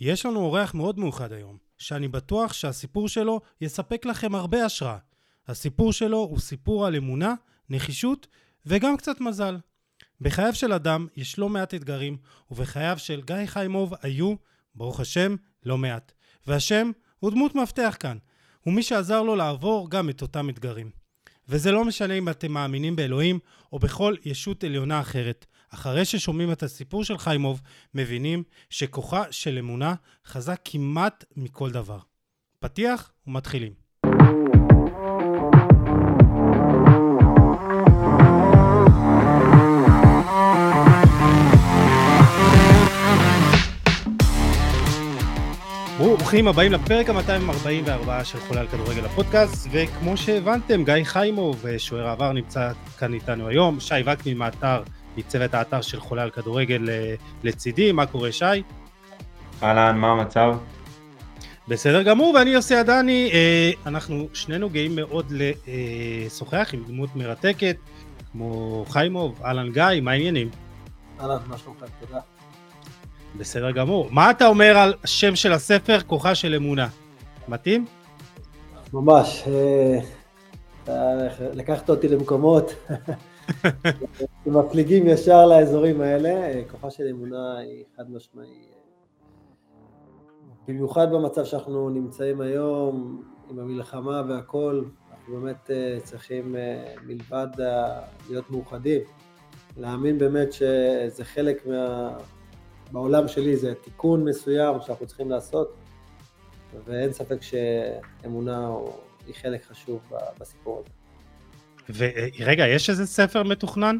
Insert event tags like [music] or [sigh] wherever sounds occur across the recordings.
יש לנו אורח מאוד מאוחד היום, שאני בטוח שהסיפור שלו יספק לכם הרבה השראה. הסיפור שלו הוא סיפור על אמונה, נחישות וגם קצת מזל. בחייו של אדם יש לא מעט אתגרים, ובחייו של גיא חיימוב היו, ברוך השם, לא מעט. והשם הוא דמות מפתח כאן. הוא מי שעזר לו לעבור גם את אותם אתגרים. וזה לא משנה אם אתם מאמינים באלוהים או בכל ישות עליונה אחרת. אחרי ששומעים את הסיפור של חיימוב, מבינים שכוחה של אמונה חזק כמעט מכל דבר. פתיח ומתחילים. ברוכים הבאים לפרק ה-244 של חולה על כדורגל הפודקאסט, וכמו שהבנתם, גיא חיימוב, שוער העבר, נמצא כאן איתנו היום, שי וקנין מהאתר, מצוות האתר של חולה על כדורגל אה, לצידי, מה קורה שי? אהלן, מה המצב? בסדר גמור, ואני יוסי עדני, אה, אנחנו שנינו גאים מאוד לשוחח עם דמות מרתקת, כמו חיימוב, אהלן גיא, מה העניינים? אהלן, מה שלומכם? תודה. בסדר גמור. מה אתה אומר על השם של הספר, כוחה של אמונה? מתאים? ממש. אה, לקחת אותי למקומות [laughs] מפליגים ישר לאזורים האלה. אה, כוחה של אמונה היא חד משמעי. במיוחד במצב שאנחנו נמצאים היום, עם המלחמה והכל, אנחנו באמת אה, צריכים מלבד להיות מאוחדים, להאמין באמת שזה חלק מה... בעולם שלי זה תיקון מסוים שאנחנו צריכים לעשות, ואין ספק שאמונה היא חלק חשוב בסיפור הזה. ורגע, יש איזה ספר מתוכנן?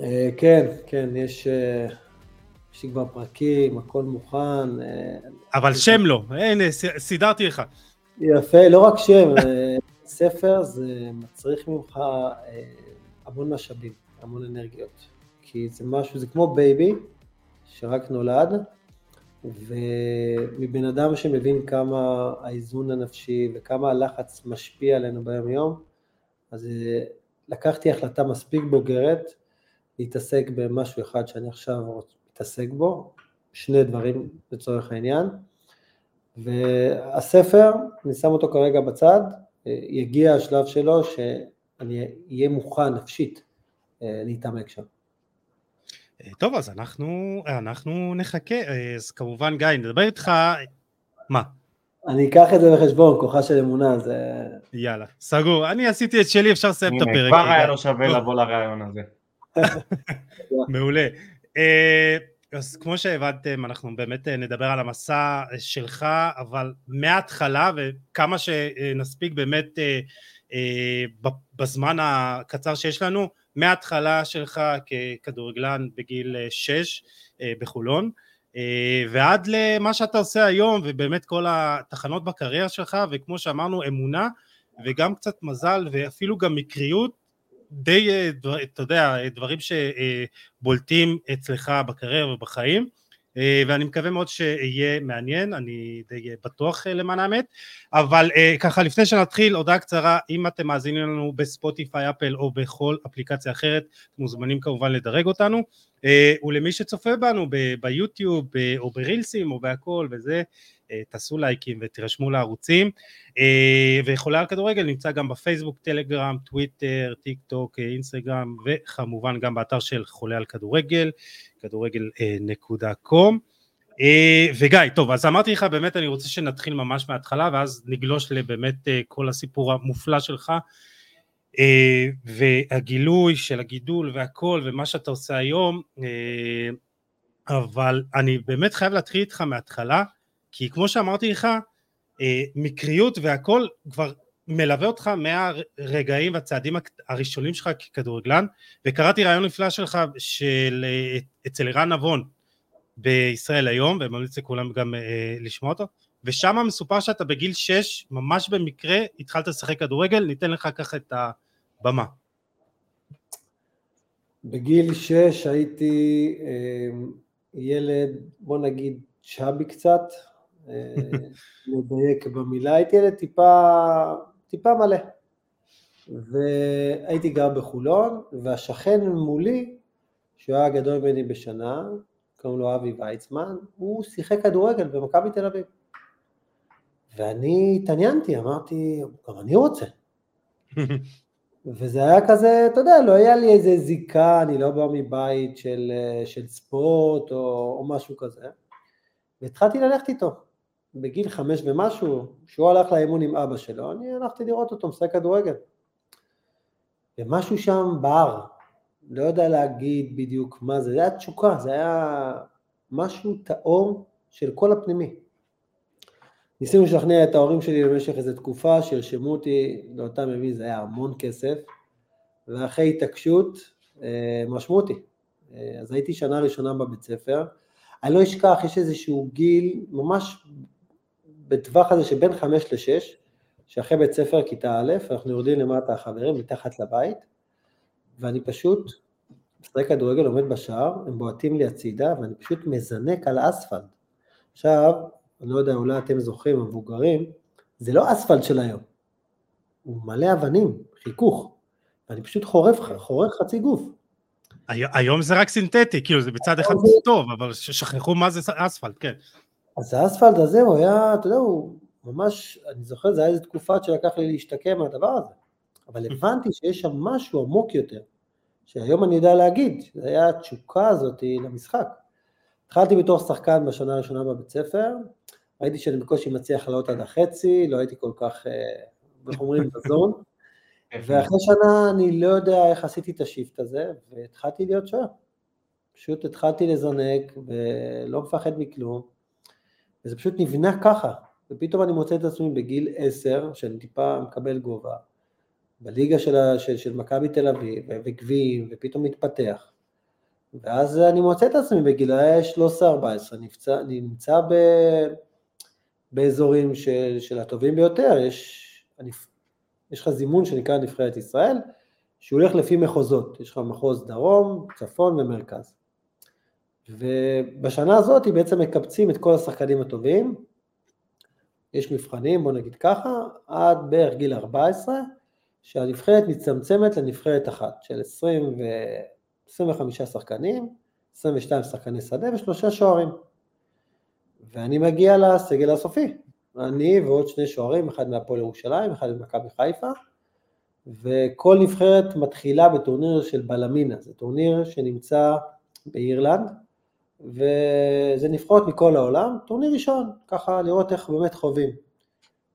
אה, כן, כן, יש, אה, יש כבר פרקים, הכל מוכן. אה, אבל שם לא, הנה, סידרתי לך. יפה, לא רק שם, [laughs] ספר זה מצריך ממך המון משאבים, המון אנרגיות. כי זה משהו, זה כמו baby, שרק נולד, ומבן אדם שמבין כמה האיזון הנפשי וכמה הלחץ משפיע עלינו ביום יום, אז אה, לקחתי החלטה מספיק בוגרת להתעסק במשהו אחד שאני עכשיו מתעסק בו, שני דברים לצורך העניין, והספר, אני שם אותו כרגע בצד, אה, יגיע השלב שלו שאני אהיה מוכן נפשית אה, להתעמק שם. טוב, אז אנחנו, אנחנו נחכה, אז כמובן גיא, נדבר איתך, מה? אני אקח את זה בחשבון, כוחה של אמונה, זה... יאללה, סגור, אני עשיתי את שלי, אפשר לסיים את הפרק. כבר היה לו שווה לבוא לרעיון הזה. [laughs] מעולה. אה, אז כמו שהבנתם, אנחנו באמת אה, נדבר על המסע שלך, אבל מההתחלה, וכמה שנספיק באמת אה, בזמן הקצר שיש לנו, מההתחלה שלך ככדורגלן בגיל 6 אה, אה, בחולון אה, ועד למה שאתה עושה היום ובאמת כל התחנות בקריירה שלך וכמו שאמרנו אמונה וגם קצת מזל ואפילו גם מקריות די, אתה יודע, דברים שבולטים אצלך בקריירה ובחיים. אה, ואני מקווה מאוד שיהיה מעניין, אני די בטוח אה, למען האמת, אבל אה, ככה לפני שנתחיל, הודעה קצרה, אם אתם מאזינים לנו בספוטיפיי, אפל או בכל אפליקציה אחרת, מוזמנים כמובן לדרג אותנו, ולמי שצופה בנו ביוטיוב או ברילסים או בהכל וזה, תעשו לייקים ותירשמו לערוצים. וחולה על כדורגל נמצא גם בפייסבוק, טלגרם, טוויטר, טיק טוק, אינסטגרם וכמובן גם באתר של חולה על כדורגל כדורגל נקודה com. וגיא, טוב אז אמרתי לך באמת אני רוצה שנתחיל ממש מההתחלה ואז נגלוש לבאמת כל הסיפור המופלא שלך. והגילוי של הגידול והכל ומה שאתה עושה היום אבל אני באמת חייב להתחיל איתך מההתחלה כי כמו שאמרתי לך, אה, מקריות והכל כבר מלווה אותך מהרגעים והצעדים הראשונים שלך ככדורגלן, וקראתי רעיון נפלא שלך של, אה, אצל ערן נבון בישראל היום, וממליץ לכולם גם אה, לשמוע אותו, ושם מסופר שאתה בגיל 6, ממש במקרה, התחלת לשחק כדורגל, ניתן לך ככה את הבמה. בגיל 6 הייתי אה, ילד, בוא נגיד, צ'אבי קצת, לדייק במילה, הייתי ילד טיפה, טיפה מלא. והייתי גר בחולון, והשכן מולי, שהוא היה גדול ממני בשנה, קוראים לו אבי ויצמן, הוא שיחק כדורגל במכבי תל אביב. ואני התעניינתי, אמרתי, גם אני רוצה. וזה היה כזה, אתה יודע, לא היה לי איזה זיקה, אני לא בא מבית של, של ספורט או, או משהו כזה. והתחלתי ללכת איתו. בגיל חמש ומשהו, כשהוא הלך לאימון עם אבא שלו, אני הלכתי לראות אותו משחק כדורגל. ומשהו שם בער, לא יודע להגיד בדיוק מה זה, זה היה תשוקה, זה היה משהו טהור של כל הפנימי. ניסינו לשכנע את ההורים שלי במשך איזו תקופה, שירשמו אותי לאותם ימים, זה היה המון כסף, ואחרי התעקשות, אה, משמו אותי. אה, אז הייתי שנה ראשונה בבית ספר, אני לא אשכח, יש איזשהו גיל, ממש בטווח הזה שבין חמש לשש, שאחרי בית ספר כיתה א', אנחנו יורדים למטה החברים, מתחת לבית, ואני פשוט משחק כדורגל, עומד בשער, הם בועטים לי הצידה, ואני פשוט מזנק על האספלט. עכשיו, אני לא יודע, אולי אתם זוכרים, המבוגרים, זה לא אספלט של היום, הוא מלא אבנים, חיכוך, ואני פשוט חורף, חורף חצי גוף. היום זה רק סינתטי, כאילו זה בצד אחד טוב, אבל שכחו מה זה אספלט, כן. אז האספלט הזה הוא היה, אתה יודע, הוא ממש, אני זוכר, זה היה איזו תקופה שלקח לי להשתקם מהדבר הזה, אבל [laughs] הבנתי שיש שם משהו עמוק יותר, שהיום אני יודע להגיד, זה היה התשוקה הזאת למשחק. התחלתי בתור שחקן בשנה הראשונה בבית ספר, ראיתי שאני בקושי מצליח לעלות עד החצי, לא הייתי כל כך, אה, איך אומרים, [laughs] בזון, ואחרי שנה אני לא יודע איך עשיתי את השיפט הזה, והתחלתי להיות שוער. פשוט התחלתי לזנק ולא מפחד מכלום, וזה פשוט נבנה ככה, ופתאום אני מוצא את עצמי בגיל עשר, שאני טיפה מקבל גובה, בליגה של, של, של מכבי תל אביב, וגביעים, ופתאום מתפתח. ואז אני מוצא את עצמי בגילאי 13-14, נמצא, נמצא ב, באזורים של, של הטובים ביותר, יש, אני, יש לך זימון שנקרא נבחרת ישראל, שהוא הולך לפי מחוזות, יש לך מחוז דרום, צפון ומרכז. ובשנה הזאת בעצם מקבצים את כל השחקנים הטובים, יש מבחנים, בוא נגיד ככה, עד בערך גיל 14, שהנבחרת מצטמצמת לנבחרת אחת של 20 ו... 25 שחקנים, 22 שחקני שדה ושלושה שוערים. ואני מגיע לסגל הסופי, אני ועוד שני שוערים, אחד מהפועל ירושלים, אחד ממכבי חיפה, וכל נבחרת מתחילה בטורניר של בלימנה, זה טורניר שנמצא באירלנד, וזה נבחרות מכל העולם, טורניר ראשון, ככה לראות איך באמת חווים.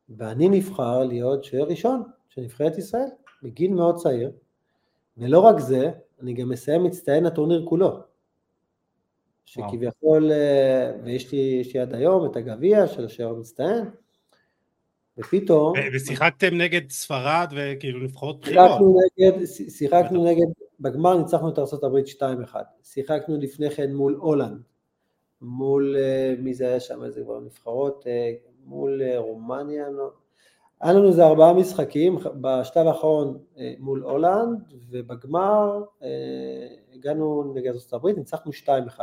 ואני נבחר להיות שוער ראשון של נבחרת ישראל, בגיל מאוד צעיר, ולא רק זה, אני גם מסיים מצטיין הטורניר כולו. שכביכול, אה, ויש לי, לי עד היום את הגביע של השוער המצטיין, ופתאום... ושיחקתם נגד ספרד וכאילו נבחרות בחירות. שיחקנו נגד, שיחקנו נגד, בגמר ניצחנו את ארה"ב 2-1. שיחקנו לפני כן מול הולנד, מול, אה, מי זה היה שם, איזה כבר נבחרות, אה, מול רומניה, לא, היה לנו איזה ארבעה משחקים, בשלב האחרון מול הולנד, ובגמר הגענו נגד הברית, ניצחנו 2-1.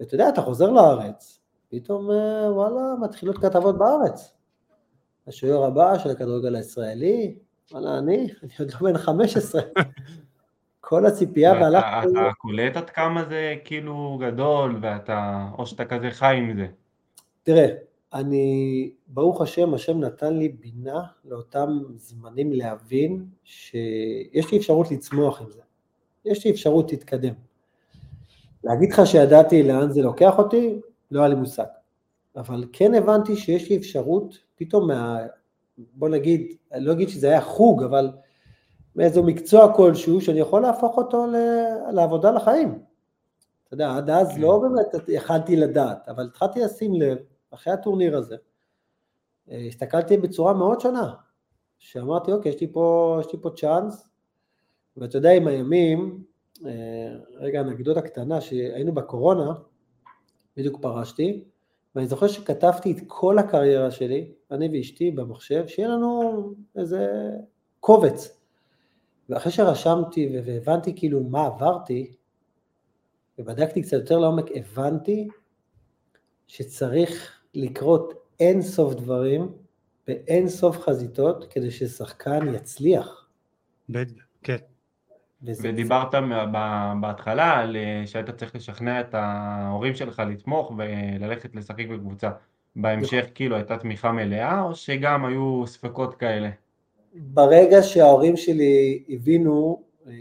ואתה יודע, אתה חוזר לארץ, פתאום וואלה, מתחילות כתבות בארץ. השוער הבא של הכדורגל הישראלי, וואלה, אני, אני עוד לא בן 15. [laughs] כל הציפייה והלכתי... אתה קולט עד כמה זה כאילו גדול, ואתה, או שאתה כזה חי עם זה. תראה, אני, ברוך השם, השם נתן לי בינה לאותם זמנים להבין שיש לי אפשרות לצמוח עם זה. יש לי אפשרות להתקדם. להגיד לך שידעתי לאן זה לוקח אותי, לא היה לי מושג. אבל כן הבנתי שיש לי אפשרות, פתאום מה... בוא נגיד, אני לא אגיד שזה היה חוג, אבל מאיזה מקצוע כלשהו, שאני יכול להפוך אותו ל... לעבודה לחיים. אתה יודע, עד אז לא כן. באמת יכלתי לדעת, אבל התחלתי לשים לב אחרי הטורניר הזה, אה, הסתכלתי בצורה מאוד שונה, שאמרתי, אוקיי, יש לי פה, יש לי פה צ'אנס, ואתה יודע, עם הימים, אה, רגע, אנקדוטה קטנה, שהיינו בקורונה, בדיוק פרשתי, ואני זוכר שכתבתי את כל הקריירה שלי, אני ואשתי במחשב, שיהיה לנו איזה קובץ. ואחרי שרשמתי והבנתי כאילו מה עברתי, ובדקתי קצת יותר לעומק, הבנתי שצריך לקרות אין סוף דברים באין סוף חזיתות כדי ששחקן יצליח. כן. וזה... ודיברת בהתחלה על אה, שהיית צריך לשכנע את ההורים שלך לתמוך וללכת לשחק בקבוצה. בהמשך נכון. כאילו הייתה תמיכה מלאה, או שגם היו ספקות כאלה? ברגע שההורים שלי הבינו אה,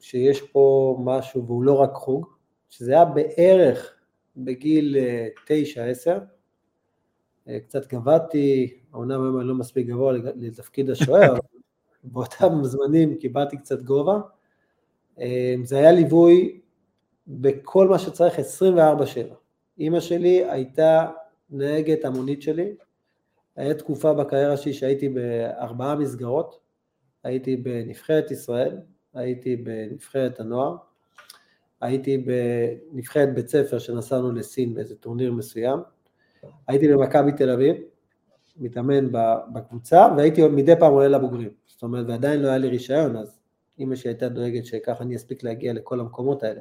שיש פה משהו והוא לא רק חוג, שזה היה בערך בגיל 9-10, אה, קצת גבהתי, אמנם היום אני לא מספיק גבוה לתפקיד השוער, [laughs] באותם זמנים קיבלתי קצת גובה. אה, זה היה ליווי בכל מה שצריך 24-7. אימא שלי הייתה נהגת המונית שלי, הייתה תקופה בקריירה שלי שהייתי בארבעה מסגרות, הייתי בנבחרת ישראל, הייתי בנבחרת הנוער, הייתי בנבחרת בית ספר שנסענו לסין באיזה טורניר מסוים, הייתי במכבי תל אביב, מתאמן בקבוצה, והייתי מדי פעם עולה לבוגרים. זאת אומרת, ועדיין לא היה לי רישיון, אז אימא שלי הייתה דואגת שככה אני אספיק להגיע לכל המקומות האלה.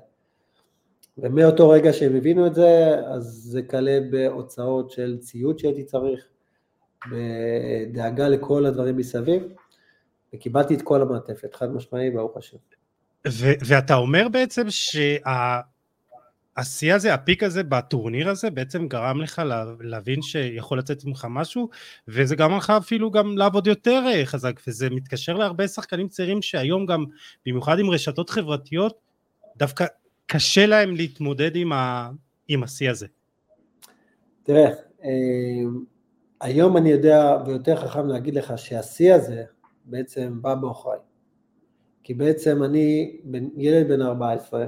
ומאותו רגע שהם הבינו את זה, אז זה כלה בהוצאות של ציוד שהייתי צריך, בדאגה לכל הדברים מסביב, וקיבלתי את כל המעטפת, חד משמעי, ברוך השם. ואתה אומר בעצם שה... השיא הזה, הפיק הזה בטורניר הזה בעצם גרם לך להבין שיכול לצאת ממך משהו וזה גרם לך אפילו גם לעבוד יותר אה, חזק וזה מתקשר להרבה שחקנים צעירים שהיום גם במיוחד עם רשתות חברתיות דווקא קשה להם להתמודד עם, ה... עם השיא הזה. תראה, אה, היום אני יודע ויותר חכם להגיד לך שהשיא הזה בעצם בא בעוכריי כי בעצם אני ילד בן 14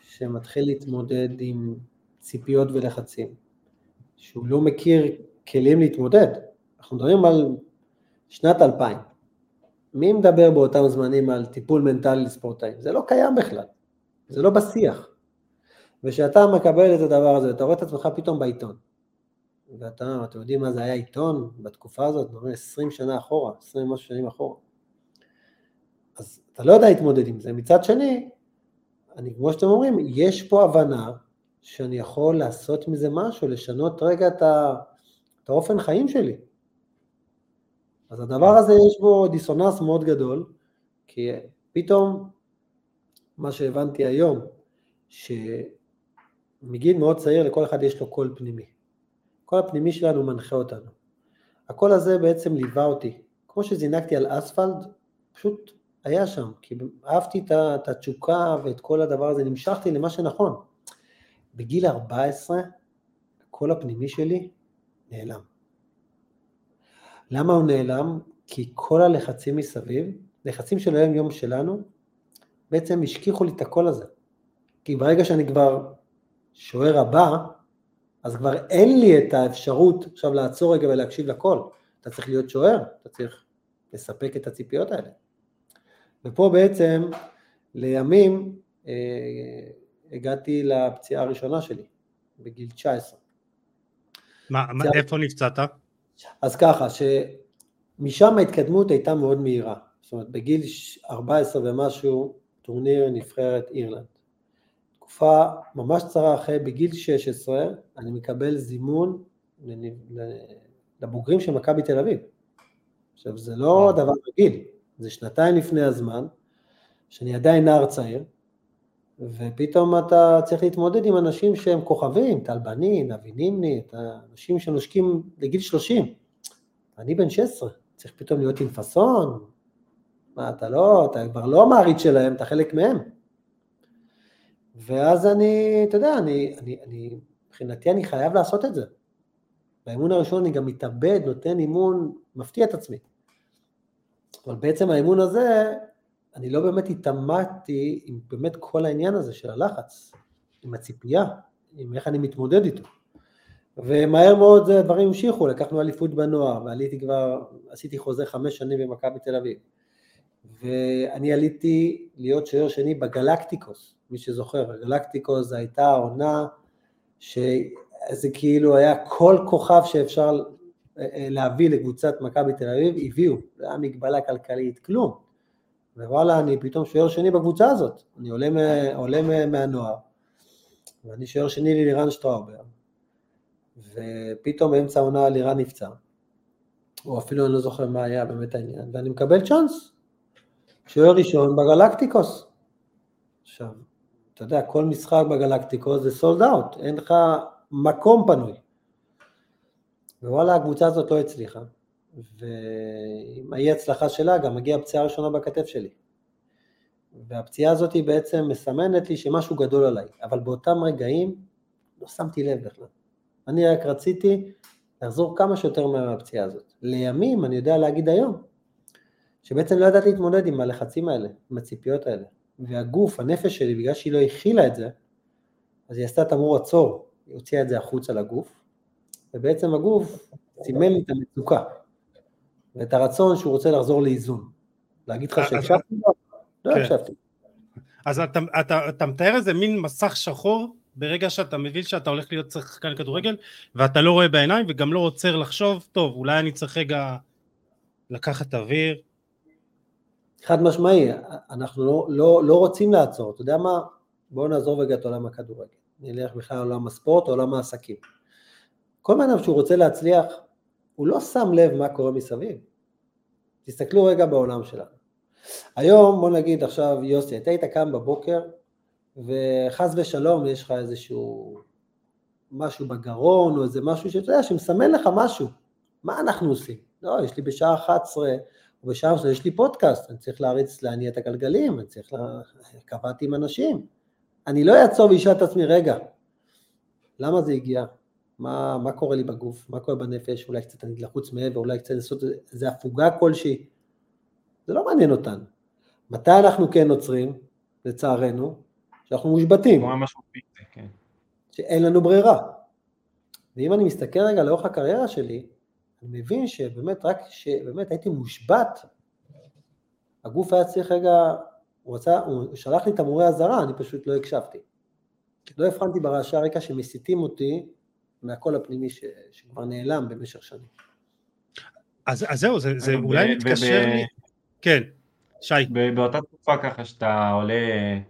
שמתחיל להתמודד עם ציפיות ולחצים, שהוא לא מכיר כלים להתמודד. אנחנו מדברים על שנת 2000. מי מדבר באותם זמנים על טיפול מנטלי לספורטאים? זה לא קיים בכלל, זה לא בשיח. וכשאתה מקבל את הדבר הזה, אתה רואה את עצמך פתאום בעיתון, ואתה, אתם יודעים מה זה היה עיתון בתקופה הזאת, נראה 20 שנה אחורה, 20 משהו שנים אחורה. אז אתה לא יודע להתמודד עם זה. מצד שני, אני, כמו שאתם אומרים, יש פה הבנה שאני יכול לעשות מזה משהו, לשנות רגע את, ה, את האופן חיים שלי. אז הדבר הזה יש בו דיסוננס מאוד גדול, כי פתאום מה שהבנתי היום, שמגיל מאוד צעיר לכל אחד יש לו קול פנימי. הקול הפנימי שלנו מנחה אותנו. הקול הזה בעצם ליווה אותי. כמו שזינקתי על אספלט, פשוט היה שם, כי אהבתי את התשוקה ואת כל הדבר הזה, נמשכתי למה שנכון. בגיל 14, הקול הפנימי שלי נעלם. למה הוא נעלם? כי כל הלחצים מסביב, לחצים של היום יום שלנו, בעצם השכיחו לי את הקול הזה. כי ברגע שאני כבר שוער הבא, אז כבר אין לי את האפשרות עכשיו לעצור רגע ולהקשיב לקול. אתה צריך להיות שוער, אתה צריך לספק את הציפיות האלה. ופה בעצם לימים אה, הגעתי לפציעה הראשונה שלי, בגיל 19. מה, פציעה... איפה נפצעת? אז ככה, שמשם ההתקדמות הייתה מאוד מהירה. זאת אומרת, בגיל 14 ומשהו, טורניר נבחרת אירלנד. תקופה ממש קצרה אחרי, בגיל 16, אני מקבל זימון לבוגרים של מכבי תל אביב. עכשיו, זה לא דבר רגיל. זה שנתיים לפני הזמן, שאני עדיין נער צעיר, ופתאום אתה צריך להתמודד עם אנשים שהם כוכבים, טל בנין, אבי נימני, את האנשים שנושקים לגיל 30. אני בן 16, צריך פתאום להיות עם פאסון, מה, אתה לא, אתה כבר לא מעריץ שלהם, אתה חלק מהם. ואז אני, אתה יודע, אני, אני, אני, מבחינתי אני חייב לעשות את זה. באימון הראשון אני גם מתאבד, נותן אימון, מפתיע את עצמי. אבל בעצם האימון הזה, אני לא באמת התעמדתי עם באמת כל העניין הזה של הלחץ, עם הציפייה, עם איך אני מתמודד איתו. ומהר מאוד דברים המשיכו, לקחנו אליפות בנוער, ועליתי כבר, עשיתי חוזה חמש שנים במכבי תל אביב. ואני עליתי להיות שוער שני בגלקטיקוס, מי שזוכר, הגלקטיקוס זו הייתה העונה שזה כאילו היה כל כוכב שאפשר אה, להביא לקבוצת מכבי תל אביב, הביאו, זה היה מגבלה כלכלית, כלום. ווואלה, אני פתאום שוער שני בקבוצה הזאת, אני עולה, עולה מהנוער, ואני שוער שני ללירן שטראובר, ופתאום באמצע העונה לירן נפצע, או אפילו אני לא זוכר מה היה באמת העניין, ואני מקבל צ'אנס, שוער ראשון בגלקטיקוס, עכשיו, אתה יודע, כל משחק בגלקטיקו זה סולד אאוט, אין לך מקום פנוי. ווואלה, הקבוצה הזאת לא הצליחה, ועם האי הצלחה שלה גם מגיעה הפציעה הראשונה בכתף שלי. והפציעה הזאת היא בעצם מסמנת לי שמשהו גדול עליי, אבל באותם רגעים לא שמתי לב בכלל. אני רק רציתי לחזור כמה שיותר מהפציעה הזאת. לימים, אני יודע להגיד היום, שבעצם לא ידעתי להתמודד עם הלחצים האלה, עם הציפיות האלה. והגוף, הנפש שלי, בגלל שהיא לא הכילה את זה, אז היא עשתה תמרור עצור, היא הוציאה את זה החוצה לגוף, ובעצם הגוף סימן לי את המצוקה, ואת הרצון שהוא רוצה לחזור לאיזון. להגיד לך שהקשבתי לו? לא כן. הקשבתי. אז אתה, אתה, אתה מתאר איזה מין מסך שחור ברגע שאתה מבין שאתה הולך להיות שחקן כדורגל ואתה לא רואה בעיניים וגם לא עוצר לחשוב, טוב, אולי אני צריך רגע לקחת אוויר. חד משמעי, אנחנו לא, לא, לא רוצים לעצור, אתה יודע מה? בואו נעזור רגע את עולם הכדורגל. נלך בכלל לעולם הספורט, עולם העסקים. כל אדם שהוא רוצה להצליח, הוא לא שם לב מה קורה מסביב. תסתכלו רגע בעולם שלנו. היום, בוא נגיד עכשיו, יוסי, אתה היית קם בבוקר, וחס ושלום יש לך איזשהו משהו בגרון, או איזה משהו שאתה יודע, שמסמן לך משהו. מה אנחנו עושים? לא, יש לי בשעה 11, בשעה 11, יש לי פודקאסט, אני צריך להריץ, להניע את הגלגלים, אני צריך, לה... קבעתי עם אנשים. אני לא אעצור ואשאל את עצמי, רגע, למה זה הגיע? מה, מה קורה לי בגוף? מה קורה בנפש? אולי קצת אני לחוץ מעבר, אולי קצת לעשות איזה הפוגה כלשהי. זה לא מעניין אותנו. מתי אנחנו כן עוצרים, לצערנו? שאנחנו מושבתים. כן. שאין לנו ברירה. ואם אני מסתכל רגע לאורך הקריירה שלי, אני מבין שבאמת רק שבאמת הייתי מושבת, הגוף היה צריך רגע, הוא, רצה, הוא שלח לי את המורה אזהרה, אני פשוט לא הקשבתי. לא הבחנתי ברעשי הרקע שמסיתים אותי מהקול הפנימי ש, שכבר נעלם במשך שנים. אז, אז זהו, זה, זה אולי מתקשר לי... כן, שי. באותה תקופה ככה שאתה עולה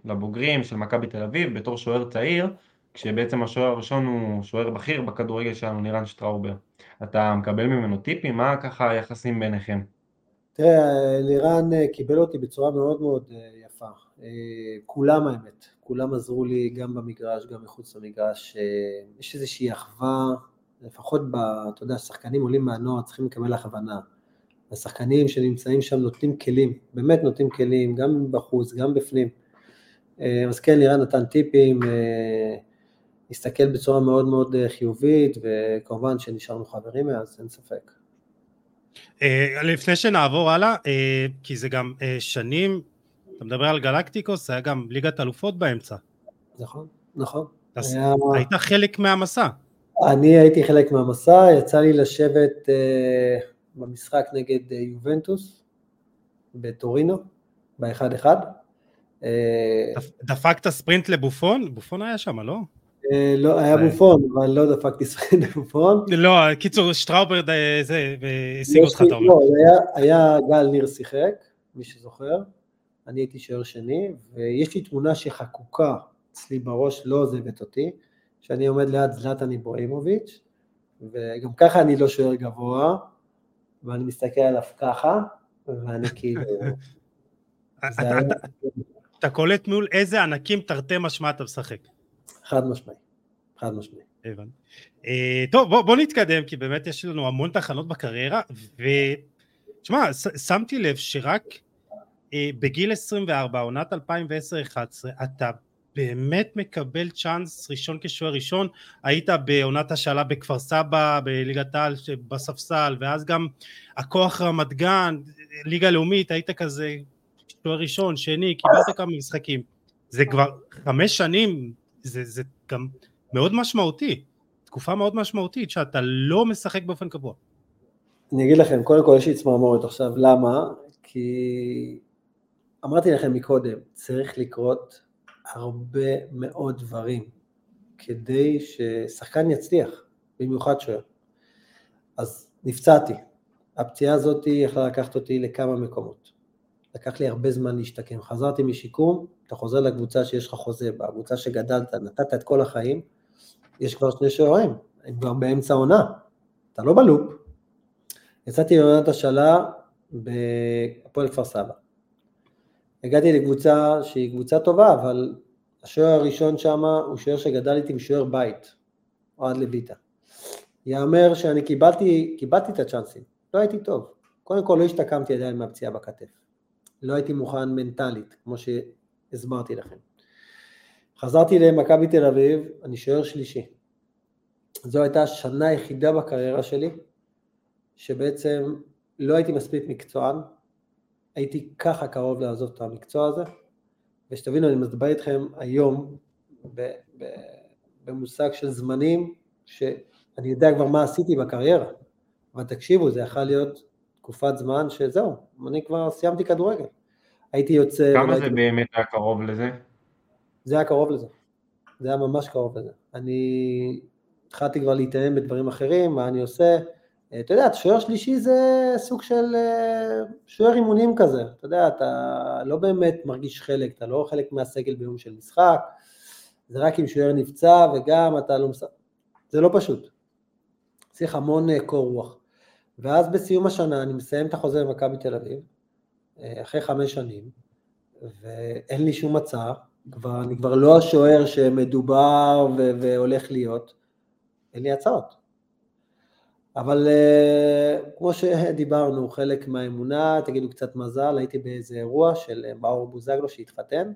לבוגרים של מכבי תל אביב בתור שוער צעיר, כשבעצם השוער הראשון הוא שוער בכיר בכדורגל שלנו, נירן שטראובר. אתה מקבל ממנו טיפים? מה ככה היחסים ביניכם? תראה, לירן אה, קיבל אותי בצורה מאוד מאוד אה, יפה. אה, כולם האמת, כולם עזרו לי גם במגרש, גם מחוץ למגרש. יש איזושהי אחווה, לפחות, ב, אתה יודע, שחקנים עולים מהנוער צריכים לקבל הכוונה. השחקנים שנמצאים שם נותנים כלים, באמת נותנים כלים, גם בחוץ, גם בפנים. אז כן, לירן נתן טיפים, הסתכל בצורה מאוד מאוד חיובית, וכמובן שנשארנו חברים מאז, אין ספק. לפני שנעבור הלאה, כי זה גם שנים אתה מדבר על גלקטיקוס, היה גם ליגת אלופות באמצע. נכון, נכון. אז היה... היית חלק מהמסע. אני הייתי חלק מהמסע, יצא לי לשבת uh, במשחק נגד uh, יובנטוס בטורינו, ב-1-1. Uh, דפקת ספרינט לבופון? בופון היה שם, לא? Uh, לא, היה בופון, אבל לא דפקתי לבופון. [laughs] לא, קיצור, שטראובר זה, והשיג אותך, אתה אומר. לא, היה גל ניר שיחק, מי שזוכר. אני הייתי שוער שני, ויש לי תמונה שחקוקה אצלי בראש, לא עוזבת אותי, שאני עומד ליד זלטן איבראימוביץ', וגם ככה אני לא שוער גבוה, ואני מסתכל עליו ככה, ואני כאילו... [laughs] אתה קולט מול איזה ענקים תרתי משמע אתה משחק. חד משמעי, חד משמעי. הבנתי. אה, טוב, בוא נתקדם, כי באמת יש לנו המון תחנות בקריירה, ותשמע, שמתי לב שרק אה, בגיל 24, עונת 2010-2011, אתה באמת מקבל צ'אנס ראשון כשוער ראשון, היית בעונת השאלה בכפר סבא, בליגת העל בספסל, ואז גם הכוח רמת גן, ליגה לאומית, היית כזה שוער ראשון, שני, קיבלת כמה משחקים. זה כבר חמש שנים, זה, זה גם מאוד משמעותי, תקופה מאוד משמעותית שאתה לא משחק באופן קבוע. אני אגיד לכם, קודם כל יש לי צמרמורת עכשיו, למה? כי אמרתי לכם מקודם, צריך לקרות הרבה מאוד דברים כדי ששחקן יצליח, במיוחד שוער. אז נפצעתי. הפציעה הזאת יכלה לקחת אותי לכמה מקומות. לקח לי הרבה זמן להשתקם. חזרתי משיקום, אתה חוזר לקבוצה שיש לך חוזה בה, הקבוצה שגדלת, נתת את כל החיים, יש כבר שני שוערים, הם כבר באמצע עונה, אתה לא בלופ. יצאתי לעונת השאלה בהפועל כפר סבא. הגעתי לקבוצה שהיא קבוצה טובה, אבל השוער הראשון שם הוא שוער שגדל איתי משוער בית, אוהד לויטה. יאמר שאני קיבלתי, קיבלתי את הצ'אנסים, לא הייתי טוב. קודם כל לא השתקמתי עדיין מהפציעה בכתף. לא הייתי מוכן מנטלית, כמו שהסברתי לכם. חזרתי למכבי תל אביב, אני שוער שלישי. זו הייתה השנה היחידה בקריירה שלי, שבעצם לא הייתי מספיק מקצוען, הייתי ככה קרוב לעזוב את המקצוע הזה, ושתבינו, אני מדבר איתכם היום ב, ב, במושג של זמנים, שאני יודע כבר מה עשיתי בקריירה, אבל תקשיבו, זה יכול להיות תקופת זמן שזהו, אני כבר סיימתי כדורגל. הייתי יוצא... כמה זה באמת היה קרוב לזה? זה היה קרוב לזה. זה היה ממש קרוב לזה. אני התחלתי כבר להתאם בדברים אחרים, מה אני עושה. אה, אתה יודע, שוער שלישי זה סוג של אה, שוער אימונים כזה. אתה יודע, אתה לא באמת מרגיש חלק, אתה לא חלק מהסגל ביום של משחק. זה רק אם שוער נפצע וגם אתה לא... משחק. זה לא פשוט. צריך המון אה, קור רוח. ואז בסיום השנה אני מסיים את החוזה במכבי תל אביב, אחרי חמש שנים, ואין לי שום מצע, כבר, אני כבר לא השוער שמדובר ו- והולך להיות, אין לי הצעות. אבל uh, כמו שדיברנו, חלק מהאמונה, תגידו קצת מזל, הייתי באיזה אירוע של אה, מאור בוזגלו שהתחתן,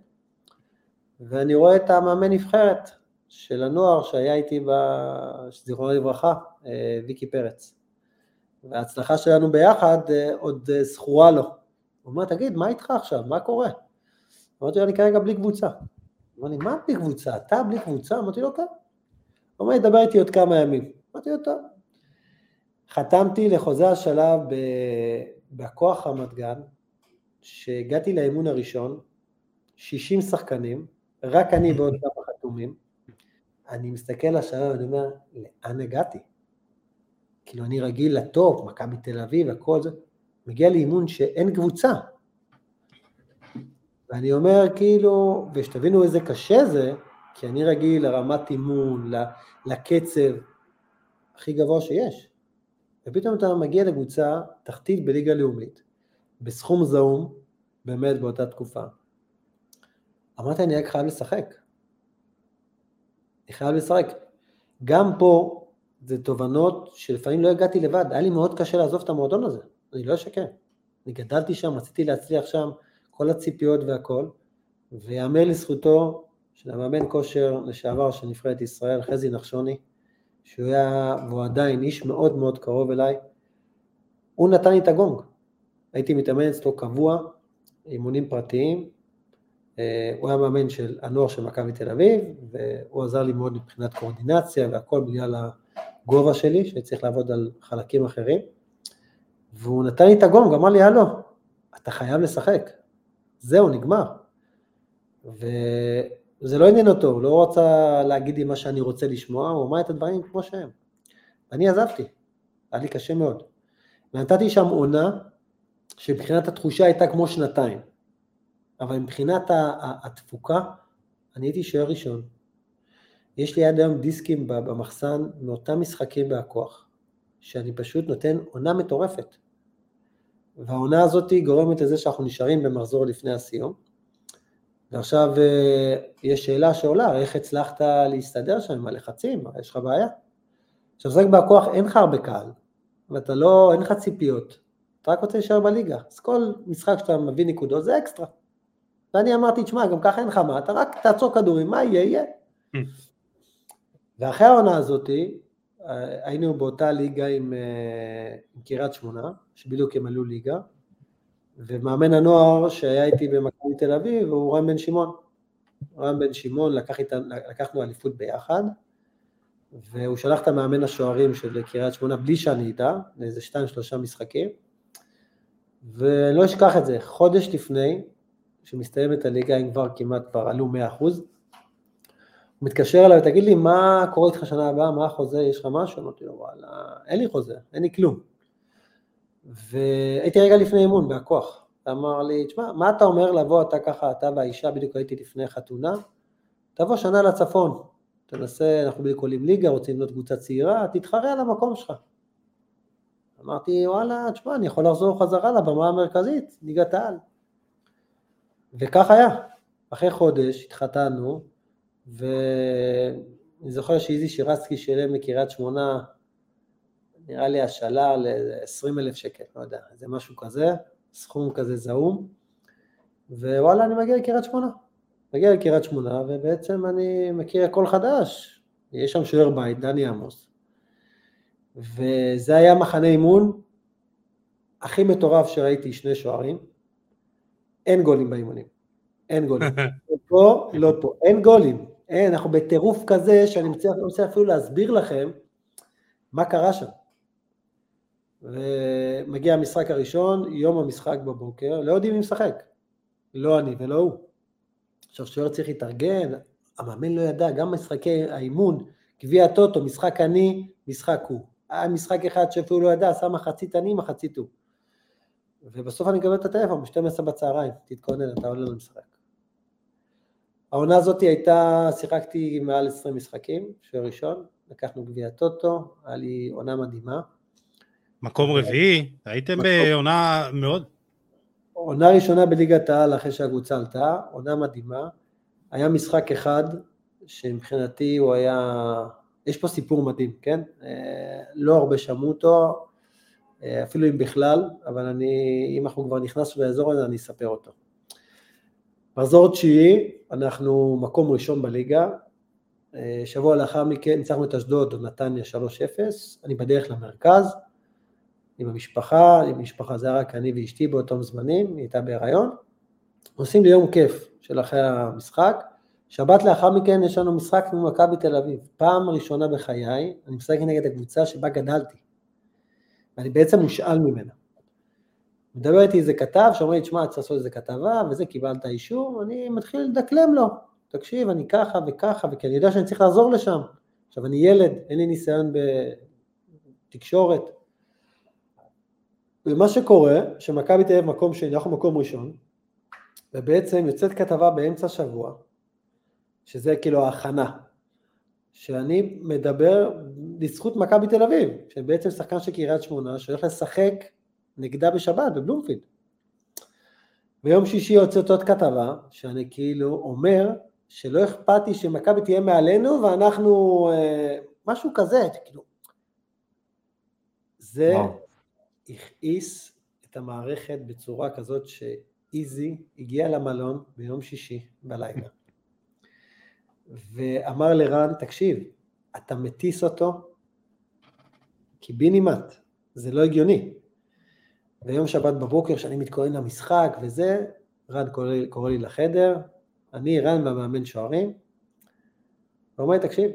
ואני רואה את המאמן נבחרת של הנוער שהיה איתי, זיכרונו לברכה, אה, ויקי פרץ. וההצלחה שלנו ביחד עוד זכורה לו. הוא אומר, תגיד, מה איתך עכשיו? מה קורה? אמרתי לו, אני כרגע בלי קבוצה. הוא אמר לי, מה בלי קבוצה? אתה בלי קבוצה? אמרתי לו, כן. הוא אומר, דבר איתי עוד כמה ימים. אמרתי לו, טוב. חתמתי לחוזה השלב בכוח רמת גן, שהגעתי לאימון הראשון, 60 שחקנים, רק אני ועוד כמה חתומים. אני מסתכל על השלב ואני אומר, לאן הגעתי? כאילו, אני רגיל לטופ, מכבי תל אביב, הכל זה. מגיע לאימון שאין קבוצה. ואני אומר כאילו, ושתבינו איזה קשה זה, כי אני רגיל לרמת אימון, לקצב הכי גבוה שיש. ופתאום אתה מגיע לקבוצה תחתית בליגה לאומית, בסכום זעום, באמת באותה תקופה. אמרתי, אני רק חייב לשחק. אני חייב לשחק. גם פה זה תובנות שלפעמים לא הגעתי לבד, היה לי מאוד קשה לעזוב את המועדון הזה, אני לא אשקר. אני גדלתי שם, רציתי להצליח שם, כל הציפיות והכל, ויאמר לזכותו של המאמן כושר לשעבר של נבחרת ישראל, חזי נחשוני, שהוא היה, והוא עדיין איש מאוד מאוד קרוב אליי, הוא נתן לי את הגונג. הייתי מתאמן אצלו קבוע, אימונים פרטיים, אה, הוא היה מאמן של הנוער של מכבי תל אביב, והוא עזר לי מאוד מבחינת קואורדינציה והכל בגלל הגובה שלי, שצריך לעבוד על חלקים אחרים. והוא נתן לי את הגונג, אמר לי, הלו, אתה חייב לשחק. זהו, נגמר. וזה לא עניין אותו, הוא לא רצה להגיד לי מה שאני רוצה לשמוע, הוא אמר את הדברים כמו שהם. אני עזבתי, היה לי קשה מאוד. ונתתי שם עונה שמבחינת התחושה הייתה כמו שנתיים, אבל מבחינת התפוקה, אני הייתי שוער ראשון. יש לי עד היום דיסקים במחסן מאותם משחקים בהכוח, שאני פשוט נותן עונה מטורפת. והעונה הזאת גורמת לזה שאנחנו נשארים במחזור לפני הסיום. ועכשיו אה, יש שאלה שעולה, איך הצלחת להסתדר שם עם הלחצים, יש לך בעיה. עכשיו זה בהכוח אין לך הרבה קהל, ואתה לא, אין לך ציפיות, אתה רק רוצה להישאר בליגה, אז כל משחק שאתה מביא נקודות זה אקסטרה. ואני אמרתי, תשמע, גם ככה אין לך מה, אתה רק תעצור כדורים, מה יהיה, יהיה. ואחרי העונה הזאתי, היינו באותה ליגה עם, אה, עם קריית שמונה, שבדיוק הם עלו ליגה, ומאמן הנוער שהיה איתי במכבי תל אביב הוא רם בן שמעון. רם בן שמעון, לקח לקחנו אליפות ביחד, והוא שלח את המאמן השוערים של קריית שמונה בלי שאני איתה, לאיזה שתיים שלושה משחקים, ולא אשכח את זה, חודש לפני שמסתיימת הליגה, הם כבר כמעט כבר עלו 100%, הוא מתקשר אליי, תגיד לי, מה קורה איתך שנה הבאה, מה החוזה, יש לך משהו? אמרתי לו, וואלה, אין לי חוזה, אין לי כלום. והייתי רגע לפני אימון, בהכוח. אמר לי, תשמע, מה אתה אומר לבוא, אתה ככה, אתה והאישה, בדיוק הייתי לפני חתונה, תבוא שנה לצפון, תנסה, אנחנו בדיוק עולים ליגה, רוצים לבנות קבוצה צעירה, תתחרה על המקום שלך. אמרתי, וואלה, תשמע, אני יכול לחזור חזרה לבמה המרכזית, ליגת העל. וכך היה. אחרי חודש התחתנו, ואני זוכר שאיזי שירצקי שילם מקריית שמונה, נראה לי השאלה ל-20 אלף שקל, לא יודע, זה משהו כזה, סכום כזה זעום, ווואלה, אני מגיע לקריית שמונה. מגיע לקריית שמונה, ובעצם אני מכיר הכל חדש. יש שם שוער בית, דני עמוס. וזה היה מחנה אימון הכי מטורף שראיתי שני שוערים. אין גולים באימונים. אין גולים. [laughs] לא פה, לא פה. אין גולים. אין, אנחנו בטירוף כזה שאני מצליח, לא מצליח אפילו להסביר לכם מה קרה שם. ומגיע המשחק הראשון, יום המשחק בבוקר, לא יודעים מי משחק. לא אני ולא הוא. עכשיו שוער צריך להתארגן, המאמן לא ידע, גם משחקי האימון, גביע הטוטו, משחק אני, משחק הוא. היה משחק אחד שאפילו לא ידע, עשה מחצית אני, מחצית הוא. ובסוף אני מקבל את הטלפון ב-12 בצהריים, תתכונן, אתה עולה למשחק. העונה הזאת הייתה, שיחקתי מעל 20 משחקים, שוער ראשון, לקחנו גביע טוטו, היה לי עונה מדהימה. מקום רביעי, הייתם בעונה מאוד... עונה ראשונה בליגת העל אחרי שהקבוצה עלתה, עונה מדהימה. היה משחק אחד שמבחינתי הוא היה, יש פה סיפור מדהים, כן? אה, לא הרבה שמעו אותו, אה, אפילו אם בכלל, אבל אני, אם אנחנו כבר נכנסנו לאזור הזה, אני אספר אותו. מחזור תשיעי, אנחנו מקום ראשון בליגה, אה, שבוע לאחר מכן ניצחנו את אשדוד נתניה 3-0, אני בדרך למרכז, עם המשפחה, עם המשפחה זה רק אני ואשתי באותם זמנים, היא הייתה בהיריון, עושים לי יום כיף של אחרי המשחק, שבת לאחר מכן יש לנו משחק מול מכבי תל אביב, פעם ראשונה בחיי, אני משחק נגד הקבוצה שבה גדלתי, ואני בעצם מושאל ממנה. מדבר איתי איזה כתב שאומר לי, תשמע, צריך לעשות איזה כתבה, וזה, קיבלת אישור, אני מתחיל לדקלם לו, תקשיב, אני ככה וככה, וכי אני יודע שאני צריך לעזור לשם. עכשיו, אני ילד, אין לי ניסיון בתקשורת. ומה שקורה, שמכבי תל אביב מקום שני, אנחנו מקום ראשון, ובעצם יוצאת כתבה באמצע השבוע, שזה כאילו ההכנה, שאני מדבר לזכות מכבי תל אביב, שבעצם שחקן של קריית שמונה שהולך לשחק נגדה בשבת בבלומפילד. ביום שישי יוצאת עוד כתבה, שאני כאילו אומר שלא אכפת לי שמכבי תהיה מעלינו ואנחנו, אה, משהו כזה, כאילו, זה הכעיס את המערכת בצורה כזאת שאיזי הגיע למלון ביום שישי בלילה, [laughs] ואמר לרן, תקשיב, אתה מטיס אותו קיבינימט, זה לא הגיוני. ויום שבת בבוקר, שאני מתכונן למשחק וזה, רן קורא, קורא לי לחדר, אני, רן והמאמן שוערים, הוא אומר לי, תקשיב,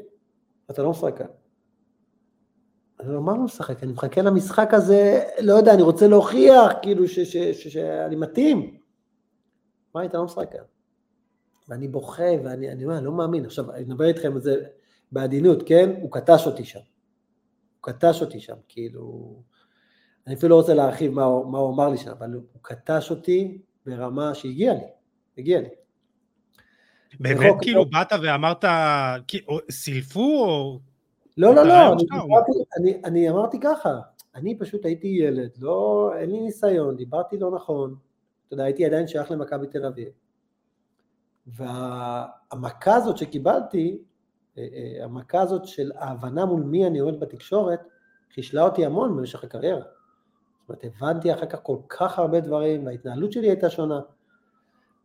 אתה לא משחק כאן. אני אומר, מה לא משחק? אני מחכה למשחק הזה, לא יודע, אני רוצה להוכיח, כאילו, שאני מתאים. מה, אתה לא משחק כאן. ואני בוכה, ואני אני אומר, אני לא מאמין. עכשיו, אני מדבר איתכם על זה בעדינות, כן? הוא קטש אותי שם. הוא קטש אותי שם, כאילו... אני אפילו לא רוצה להרחיב מה, מה הוא אמר לי שם, אבל הוא קטש אותי ברמה שהגיע לי, הגיע לי. באמת כאילו באת ואמרת, סילפו או... לא, לא, לא, אני, דיברתי, אני, אני אמרתי ככה, אני פשוט הייתי ילד, לא, אין לי ניסיון, דיברתי לא נכון, אתה יודע, הייתי עדיין שייך למכבי תל אביב. והמכה הזאת שקיבלתי, אה, אה, המכה הזאת של ההבנה מול מי אני עומד בתקשורת, חישלה אותי המון במשך הקריירה. זאת אומרת, הבנתי אחר כך כל כך הרבה דברים, וההתנהלות שלי הייתה שונה.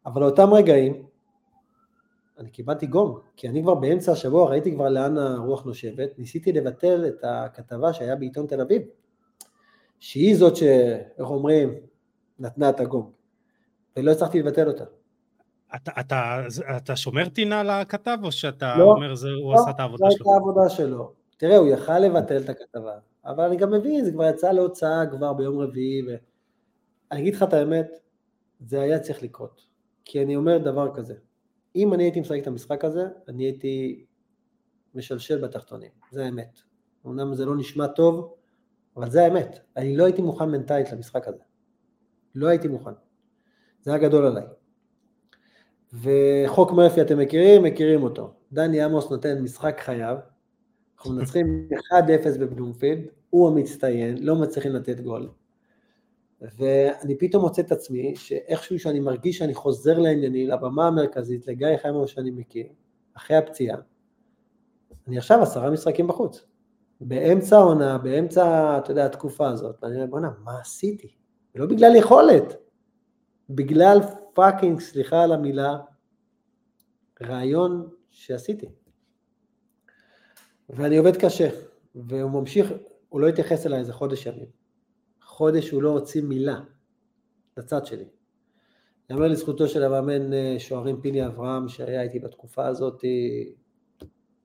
אבל לאותם רגעים, אני קיבלתי גום, כי אני כבר באמצע השבוע ראיתי כבר לאן הרוח נושבת, ניסיתי לבטל את הכתבה שהיה בעיתון תל אביב, שהיא זאת ש... איך אומרים, נתנה את הגום, ולא הצלחתי לבטל אותה. אתה, אתה, אתה שומר טינה לכתב, או שאתה לא, אומר זה, הוא לא, עשה את העבודה שלו? לא, זו הייתה העבודה שלו. תראה, הוא יכל לבטל את הכתבה, אבל אני גם מבין, זה כבר יצא להוצאה כבר ביום רביעי, ואני אגיד לך את האמת, זה היה צריך לקרות. כי אני אומר דבר כזה, אם אני הייתי משחק את המשחק הזה, אני הייתי משלשל בתחתונים, זה האמת. אמנם זה לא נשמע טוב, אבל זה האמת. אני לא הייתי מוכן מנטלית למשחק הזה. לא הייתי מוכן. זה היה גדול עליי. וחוק מרפי אתם מכירים? מכירים אותו. דני עמוס נותן משחק חייו, אנחנו מנצחים [laughs] 1-0 בבלומפילד, הוא המצטיין, לא מצליחים לתת גול. ואני פתאום מוצא את עצמי, שאיכשהו שאני מרגיש שאני חוזר לעניינים, לבמה המרכזית, לגיא חיימר שאני מכיר, אחרי הפציעה, אני עכשיו עשרה משחקים בחוץ. באמצע העונה, באמצע, אתה יודע, התקופה הזאת, ואני אומר, בוא'נה, מה עשיתי? לא בגלל יכולת, בגלל fucking, סליחה על המילה, רעיון שעשיתי. ואני עובד קשה, והוא ממשיך, הוא לא התייחס אליי איזה חודש ימים. חודש הוא לא הוציא מילה לצד שלי. יאמר לזכותו של המאמן אה, שוערים פיני אברהם, שהיה איתי בתקופה הזאת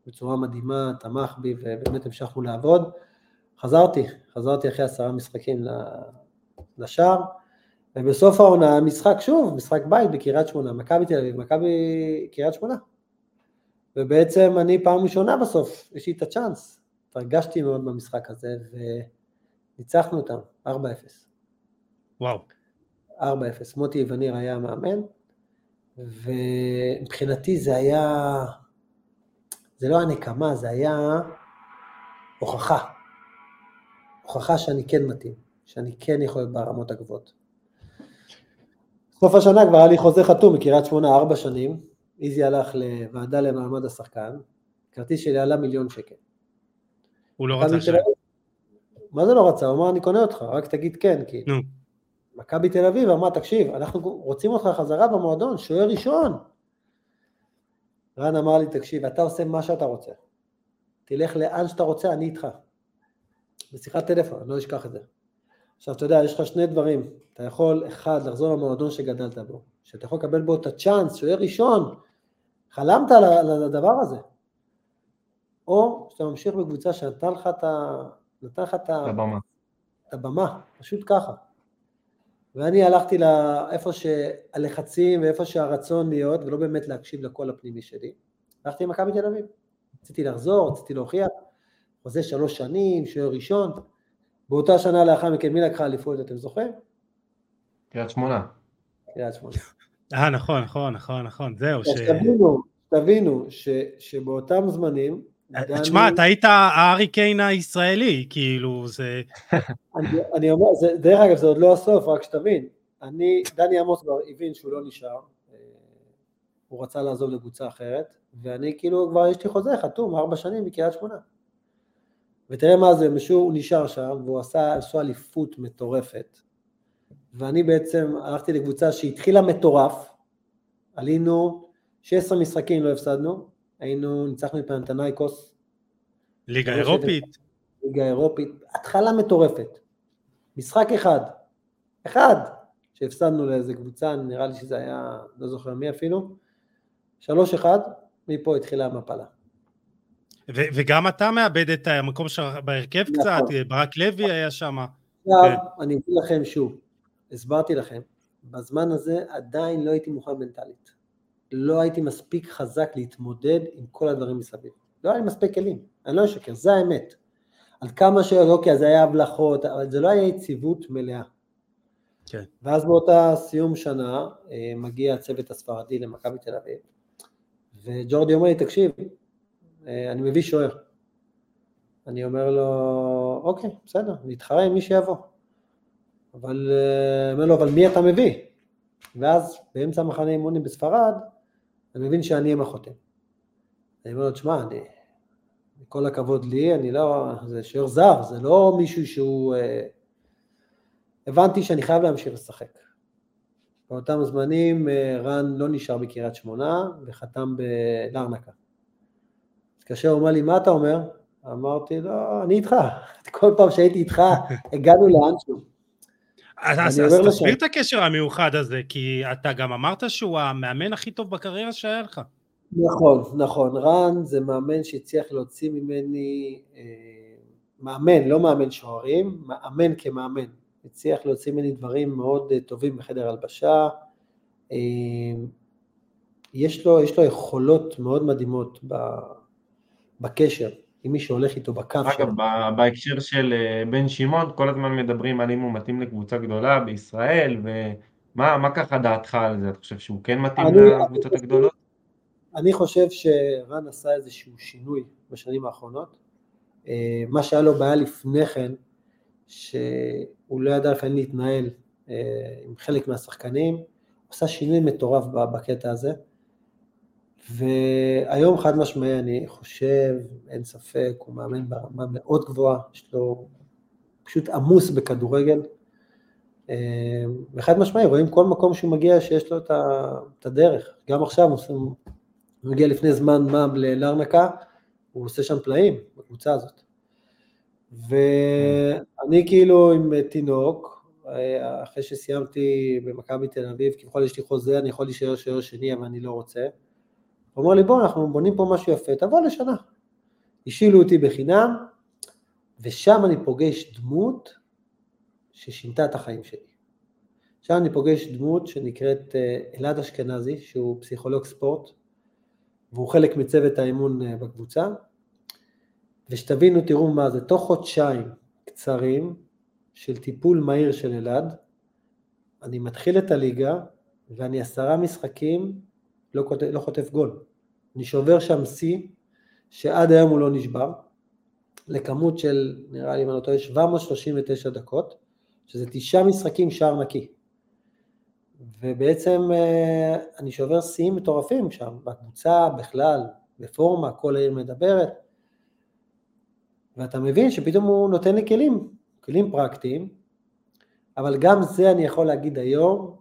בצורה מדהימה, תמך בי ובאמת המשכנו לעבוד. חזרתי, חזרתי אחרי עשרה משחקים לשער, ובסוף העונה משחק שוב, משחק בית בקריית שמונה, מכבי תל אביב, מכבי קריית שמונה. ובעצם אני פעם ראשונה בסוף, יש לי את הצ'אנס. התרגשתי מאוד במשחק הזה, וניצחנו אותם, 4-0. וואו. 4-0. מוטי וניר היה המאמן, ומבחינתי זה היה, זה לא הנקמה, זה היה הוכחה. הוכחה שאני כן מתאים, שאני כן יכול להיות ברמות הגבוהות. סוף השנה כבר היה לי חוזה חתום מקריית שמונה ארבע שנים, איזי הלך לוועדה למעמד השחקן, כרטיס שלי עלה מיליון שקל. הוא לא רצה שם. מה זה לא רצה? הוא אמר אני קונה אותך, רק תגיד כן, כי... נו. מכבי תל אביב אמר תקשיב, אנחנו רוצים אותך חזרה במועדון, שוער ראשון. רן אמר לי תקשיב, אתה עושה מה שאתה רוצה, תלך לאן שאתה רוצה, אני איתך. בשיחת טלפון, אני לא אשכח את זה. עכשיו אתה יודע, יש לך שני דברים, אתה יכול, אחד, לחזור למועדון שגדלת בו, שאתה יכול לקבל בו את הצ'אנס, יהיה ראשון, חלמת על הדבר הזה, או שאתה ממשיך בקבוצה שנתן לך את ה... נתן לך את הבמה. את הבמה, פשוט ככה. ואני הלכתי לאיפה שהלחצים ואיפה שהרצון להיות, ולא באמת להקשיב לקול הפנימי שלי. הלכתי למכבי תל אביב. רציתי לחזור, רציתי להוכיח, חוזה שלוש שנים, שוער ראשון. באותה שנה לאחר מכן, מי לקחה אליפות, אתם זוכרים? קריית שמונה. קריית שמונה. [laughs] אה, נכון, נכון, נכון, נכון, זהו. ש... תבינו, תבינו ש, שבאותם זמנים, תשמע, אתה היית הארי קיין הישראלי, כאילו, זה... [laughs] אני, אומר, דרך אגב, זה עוד לא הסוף, רק שתבין. אני, דני עמוס כבר הבין שהוא לא נשאר, אה, הוא רצה לעזוב לקבוצה אחרת, ואני כאילו, כבר יש לי חוזה חתום, ארבע שנים מקריית שמונה. ותראה מה זה, משהו, הוא נשאר שם, והוא עשה, עשו אליפות מטורפת, ואני בעצם הלכתי לקבוצה שהתחילה מטורף, עלינו 16 משחקים לא הפסדנו, היינו, ניצחנו את פנתנייקוס. ליגה אירופית. ליגה אירופית, התחלה מטורפת. משחק אחד, אחד, שהפסדנו לאיזה קבוצה, נראה לי שזה היה, לא זוכר מי אפילו, שלוש אחד, מפה התחילה המפלה. ו- וגם אתה מאבד את המקום שלך בהרכב נכון. קצת, ברק לוי היה שם. עכשיו, כן. אני אגיד לכם שוב, הסברתי לכם, בזמן הזה עדיין לא הייתי מוכן מנטלית. לא הייתי מספיק חזק להתמודד עם כל הדברים מסביב. לא היה לי מספיק כלים, אני לא אשקר, זה האמת. על כמה ש... אוקיי, זה היה הבלחות, אבל זה לא היה יציבות מלאה. כן. ואז באותה סיום שנה אה, מגיע הצוות הספרדי למכבי תל אביב, וג'ורדי אומר לי, תקשיב, אה, אני מביא שוער. אני אומר לו, אוקיי, בסדר, נתחרה עם מי שיבוא. אבל, אה, אומר לו, אבל מי אתה מביא? ואז באמצע המחנה אימונים בספרד, אני מבין שאני אהיה החותם. אני אומר לו, תשמע, אני, כל הכבוד לי, אני לא, זה שוער זר, זה לא מישהו שהוא... אה, הבנתי שאני חייב להמשיך לשחק. באותם זמנים אה, רן לא נשאר בקריית שמונה וחתם בלרנקה. התקשר, הוא אומר לי, מה אתה אומר? אמרתי, לא, אני איתך. [laughs] כל פעם שהייתי איתך, הגענו לאנשהו. אז תסביר את הקשר המיוחד הזה, כי אתה גם אמרת שהוא המאמן הכי טוב בקריירה שהיה לך. נכון, נכון. רן זה מאמן שהצליח להוציא ממני, אה, מאמן, לא מאמן שוערים, מאמן כמאמן. הצליח להוציא ממני דברים מאוד אה, טובים בחדר הלבשה. אה, יש לו, יש לו יכולות מאוד מדהימות בקשר. עם מי שהולך איתו בקו שלו. אגב, בהקשר של אה, בן שמעון, כל הזמן מדברים על אם הוא מתאים לקבוצה גדולה בישראל, ומה ככה דעתך על זה? אתה חושב שהוא כן מתאים אני, לקבוצות אני הגדולות? אני חושב שרן עשה איזשהו שינוי בשנים האחרונות. אה, מה שהיה לו בעיה לפני כן, שהוא לא ידע לפעמים להתנהל עם חלק מהשחקנים, עושה שינוי מטורף בקטע הזה, והיום חד משמעי אני חושב, אין ספק, הוא מאמן ברמה מאוד גבוהה, יש לו פשוט עמוס בכדורגל, וחד משמעי, רואים כל מקום שהוא מגיע שיש לו את הדרך, גם עכשיו הוא מגיע לפני זמן מה ללרנקה, הוא עושה שם פלאים בקבוצה הזאת. ואני כאילו עם תינוק, אחרי שסיימתי במכבי תל אביב, כביכול יש לי חוזה, אני יכול להישאר שוער שני, אבל אני לא רוצה. הוא אומר לי, בוא, אנחנו בונים פה משהו יפה, תבוא לשנה. השאילו אותי בחינם, ושם אני פוגש דמות ששינתה את החיים שלי. שם אני פוגש דמות שנקראת אה, אלעד אשכנזי, שהוא פסיכולוג ספורט, והוא חלק מצוות האימון אה, בקבוצה, ושתבינו, תראו מה זה, תוך חודשיים קצרים של טיפול מהיר של אלעד, אני מתחיל את הליגה, ואני עשרה משחקים לא, לא חוטף גול. אני שובר שם שיא, שעד היום הוא לא נשבר, לכמות של, נראה לי אם אני לא טועה, 739 דקות, שזה תשעה משחקים שער נקי. ובעצם אה, אני שובר שיאים מטורפים שם, בקבוצה בכלל, בפורמה, כל העיר מדברת, ואתה מבין שפתאום הוא נותן לי כלים, כלים פרקטיים, אבל גם זה אני יכול להגיד היום,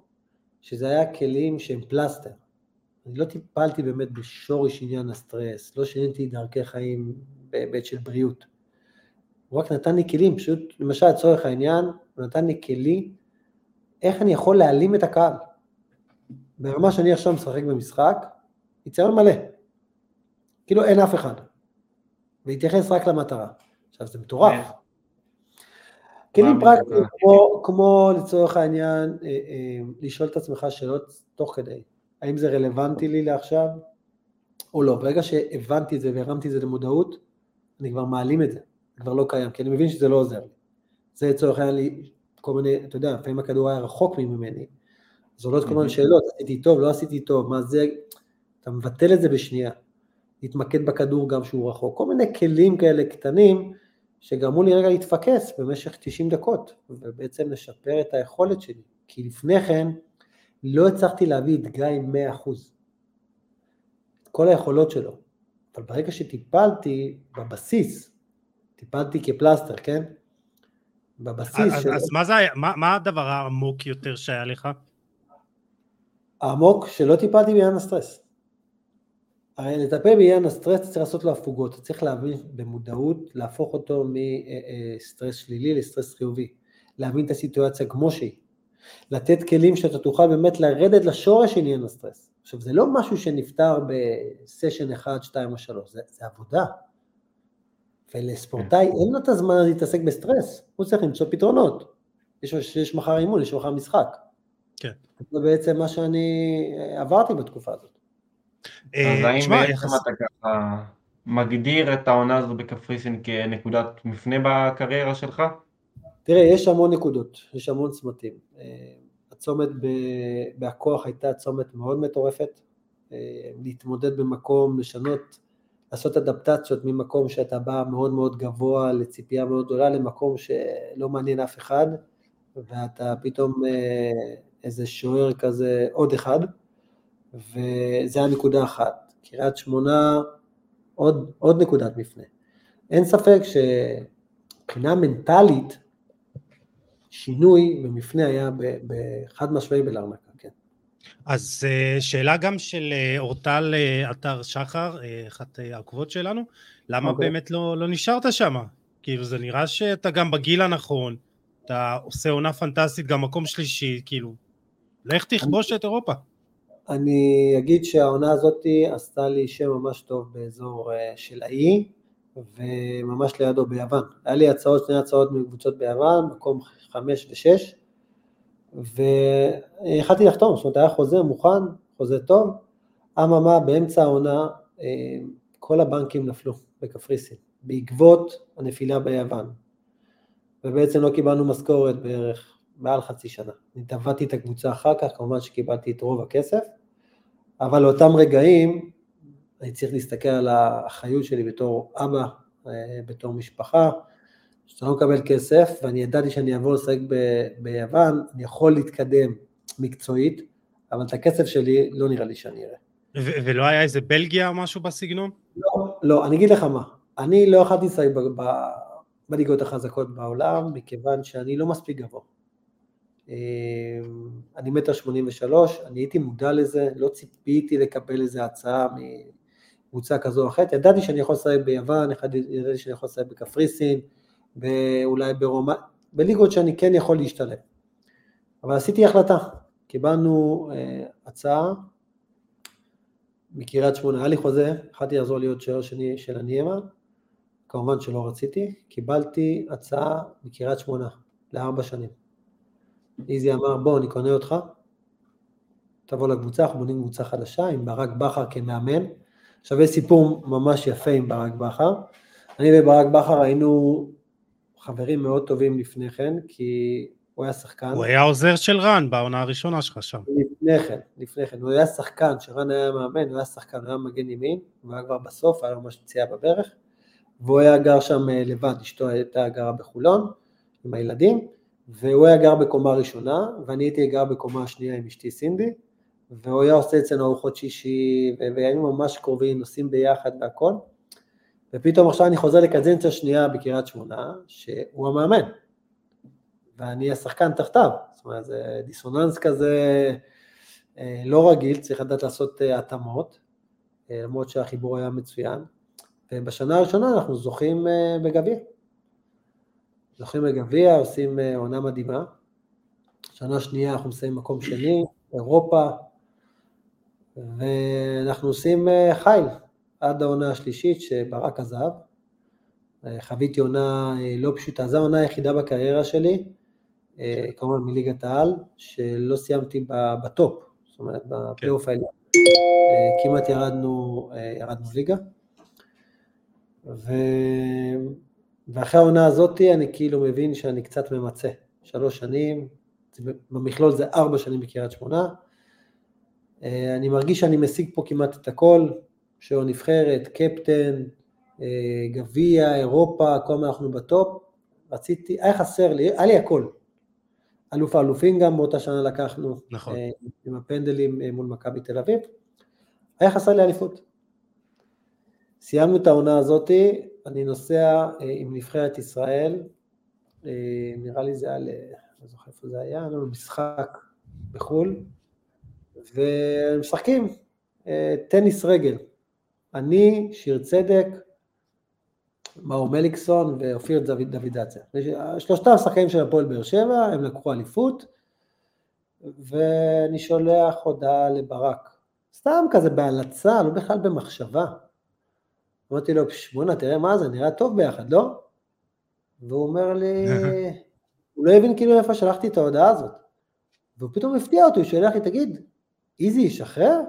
שזה היה כלים שהם פלסטר. אני לא טיפלתי באמת בשורש עניין הסטרס, לא שיניתי דרכי חיים בהיבט של בריאות. הוא רק נתן לי כלים, פשוט, למשל לצורך העניין, הוא נתן לי כלי איך אני יכול להעלים את הקהל. ברמה שאני עכשיו משחק במשחק, יציון מלא. כאילו אין אף אחד. והתייחס רק למטרה. עכשיו זה מטורף. כן. כלים פרקטיים כמו, כמו לצורך העניין אה, אה, לשאול את עצמך שאלות תוך כדי. האם זה רלוונטי לי לעכשיו או לא. ברגע שהבנתי את זה והרמתי את זה למודעות, אני כבר מעלים את זה, זה כבר לא קיים, כי אני מבין שזה לא עוזר לי. זה לצורך העניין לי כל מיני, אתה יודע, לפעמים הכדור היה רחוק ממני, אז עולות כל מיני שאלות, עשיתי טוב, לא עשיתי טוב, מה זה, אתה מבטל את זה בשנייה. להתמקד בכדור גם שהוא רחוק, כל מיני כלים כאלה קטנים שגרמו לי רגע להתפקס במשך 90 דקות, ובעצם לשפר את היכולת שלי, כי לפני כן לא הצלחתי להביא את גיא 100%, את כל היכולות שלו, אבל ברגע שטיפלתי בבסיס, טיפלתי כפלסטר, כן? בבסיס אז, של... אז מה זה היה, מה, מה הדבר העמוק יותר שהיה לך? העמוק שלא טיפלתי בעניין הסטרס. הרי לטפל בעניין הסטרס צריך לעשות לו הפוגות, צריך להבין במודעות, להפוך אותו מסטרס שלילי לסטרס חיובי, להבין את הסיטואציה כמו שהיא, לתת כלים שאתה תוכל באמת לרדת לשורש עניין הסטרס. עכשיו זה לא משהו שנפתר בסשן 1, 2 או 3, זה, זה עבודה. ולספורטאי כן. אין לו את הזמן להתעסק בסטרס, הוא צריך למצוא פתרונות. יש, יש מחר אימון, יש מחר משחק. כן. זה בעצם מה שאני עברתי בתקופה הזאת. אה, אז האם בעצם אתה ככה מגדיר את העונה הזו בקפריסין כנקודת מפנה בקריירה שלך? תראה, יש המון נקודות, יש המון צמתים. אה, הצומת בהכוח הייתה צומת מאוד מטורפת, אה, להתמודד במקום, לשנות, לעשות אדפטציות ממקום שאתה בא מאוד מאוד גבוה לציפייה מאוד גדולה למקום שלא מעניין אף אחד, ואתה פתאום איזה שוער כזה, עוד אחד, וזה הנקודה אחת. קריית שמונה, עוד, עוד נקודת מפנה. אין ספק שמבחינה מנטלית, שינוי במפנה היה בחד משמעי בלרנקה, כן. אז אה, שאלה גם של אה, אורטל אה, אתר שחר, אחת העקבות שלנו, למה okay. אוקיי. באמת לא, לא נשארת שם? כאילו זה נראה שאתה גם בגיל הנכון, אתה עושה עונה פנטסטית, גם מקום שלישי, כאילו, לך תכבוש את אירופה. אני אגיד שהעונה הזאת עשתה לי שם ממש טוב באזור של האי, וממש לידו ביוון. היה לי הצעות, שני הצעות מקבוצות ביוון, מקום חמש ושש, והחלטתי לחתום, זאת אומרת היה חוזה מוכן, חוזה טוב, אממה באמצע העונה כל הבנקים נפלו בקפריסין, בעקבות הנפילה ביוון, ובעצם לא קיבלנו משכורת בערך מעל חצי שנה. אני טבעתי את הקבוצה אחר כך, כמובן שקיבלתי את רוב הכסף, אבל לאותם רגעים אני צריך להסתכל על האחריות שלי בתור אבא, בתור משפחה, שאתה לא מקבל כסף, ואני ידעתי שאני אעבור לשחק ביוון, אני יכול להתקדם מקצועית, אבל את הכסף שלי לא נראה לי שאני אראה. ולא היה איזה בלגיה או משהו בסגנון? לא, לא, אני אגיד לך מה, אני לא יכולתי לשחק בליגות החזקות בעולם, מכיוון שאני לא מספיק גבוה. אמ, אני מטר שמונים ושלוש, אני הייתי מודע לזה, לא ציפיתי לקבל איזה הצעה מקבוצה כזו או אחרת, ידעתי שאני יכול לשחק ביוון, ידעתי שאני יכול לשחק בקפריסין, אולי ברומא, בליגות שאני כן יכול להשתלב. אבל עשיתי החלטה, קיבלנו uh, הצעה מקריית שמונה, היה לי חוזה, יכלתי לחזור להיות שוער שני של הניימה, כמובן שלא רציתי, קיבלתי הצעה מקריית שמונה לארבע שנים. איזי אמר בוא אני קונה אותך, תבוא לקבוצה, אנחנו בונים קבוצה חדשה עם ברק בכר כמאמן. עכשיו יש סיפור ממש יפה עם ברק בכר. אני וברק בכר היינו חברים מאוד טובים לפני כן, כי הוא היה שחקן. הוא היה עוזר של רן בעונה הראשונה שלך שם. לפני כן, לפני כן. הוא היה שחקן, כשרן היה מאמן, הוא היה שחקן, הוא היה מגן ימין, הוא היה כבר בסוף, היה ממש פציעה בברך, והוא היה גר שם אה, לבד, אשתו הייתה גרה בחולון, עם הילדים, והוא היה גר בקומה ראשונה, ואני הייתי גר בקומה השנייה עם אשתי סינדי, והוא היה עושה אצלנו ארוחות שישי, והיינו ממש קרובים, נוסעים ביחד והכל. ופתאום עכשיו אני חוזר לקדנציה שנייה בקריית שמונה, שהוא המאמן, ואני השחקן תחתיו, זאת אומרת זה דיסוננס כזה אה, לא רגיל, צריך לדעת לעשות אה, התאמות, אה, למרות שהחיבור היה מצוין, ובשנה הראשונה אנחנו זוכים בגביע. זוכים בגביע, עושים עונה מדהימה, שנה שנייה אנחנו מסיימים מקום שני, אירופה, ואנחנו עושים חייל, עד העונה השלישית שברק עזב. אה, חוויתי עונה אה, לא פשוטה, זו העונה היחידה בקריירה שלי, אה, כמובן מליגת העל, שלא סיימתי בטופ, זאת אומרת בפלייאוף העליון. כמעט ירדנו, ירדנו ליגה. ו... ואחרי העונה הזאת אני כאילו מבין שאני קצת ממצה. שלוש שנים, במכלול זה ארבע שנים בקריית שמונה. אני מרגיש שאני משיג פה כמעט את הכל, שהוא נבחרת, קפטן, אה, גביע, אירופה, כל הזמן אנחנו בטופ, רציתי, היה חסר לי, היה לי הכל. אלוף האלופים גם באותה שנה לקחנו, נכון. אה, עם הפנדלים אה, מול מכבי תל אביב, היה חסר לי אליפות. סיימנו את העונה הזאתי, אני נוסע עם נבחרת ישראל, נראה לי זה היה, לא זוכר איפה זה היה, היה לנו משחק בחו"ל, ומשחקים טניס רגל, אני, שיר צדק, מאור מליקסון ואופיר דוידציה. שלושתם שחקנים של הפועל באר שבע, הם לקחו אליפות, ואני שולח הודעה לברק. סתם כזה בהלצה, לא בכלל במחשבה. אמרתי לו, בואנה, תראה מה זה, נראה טוב ביחד, לא? והוא אומר לי, [laughs] הוא לא הבין כאילו איפה שלחתי את ההודעה הזאת. והוא פתאום הפתיע אותי, הוא שולח לי, תגיד, איזי ישחרר?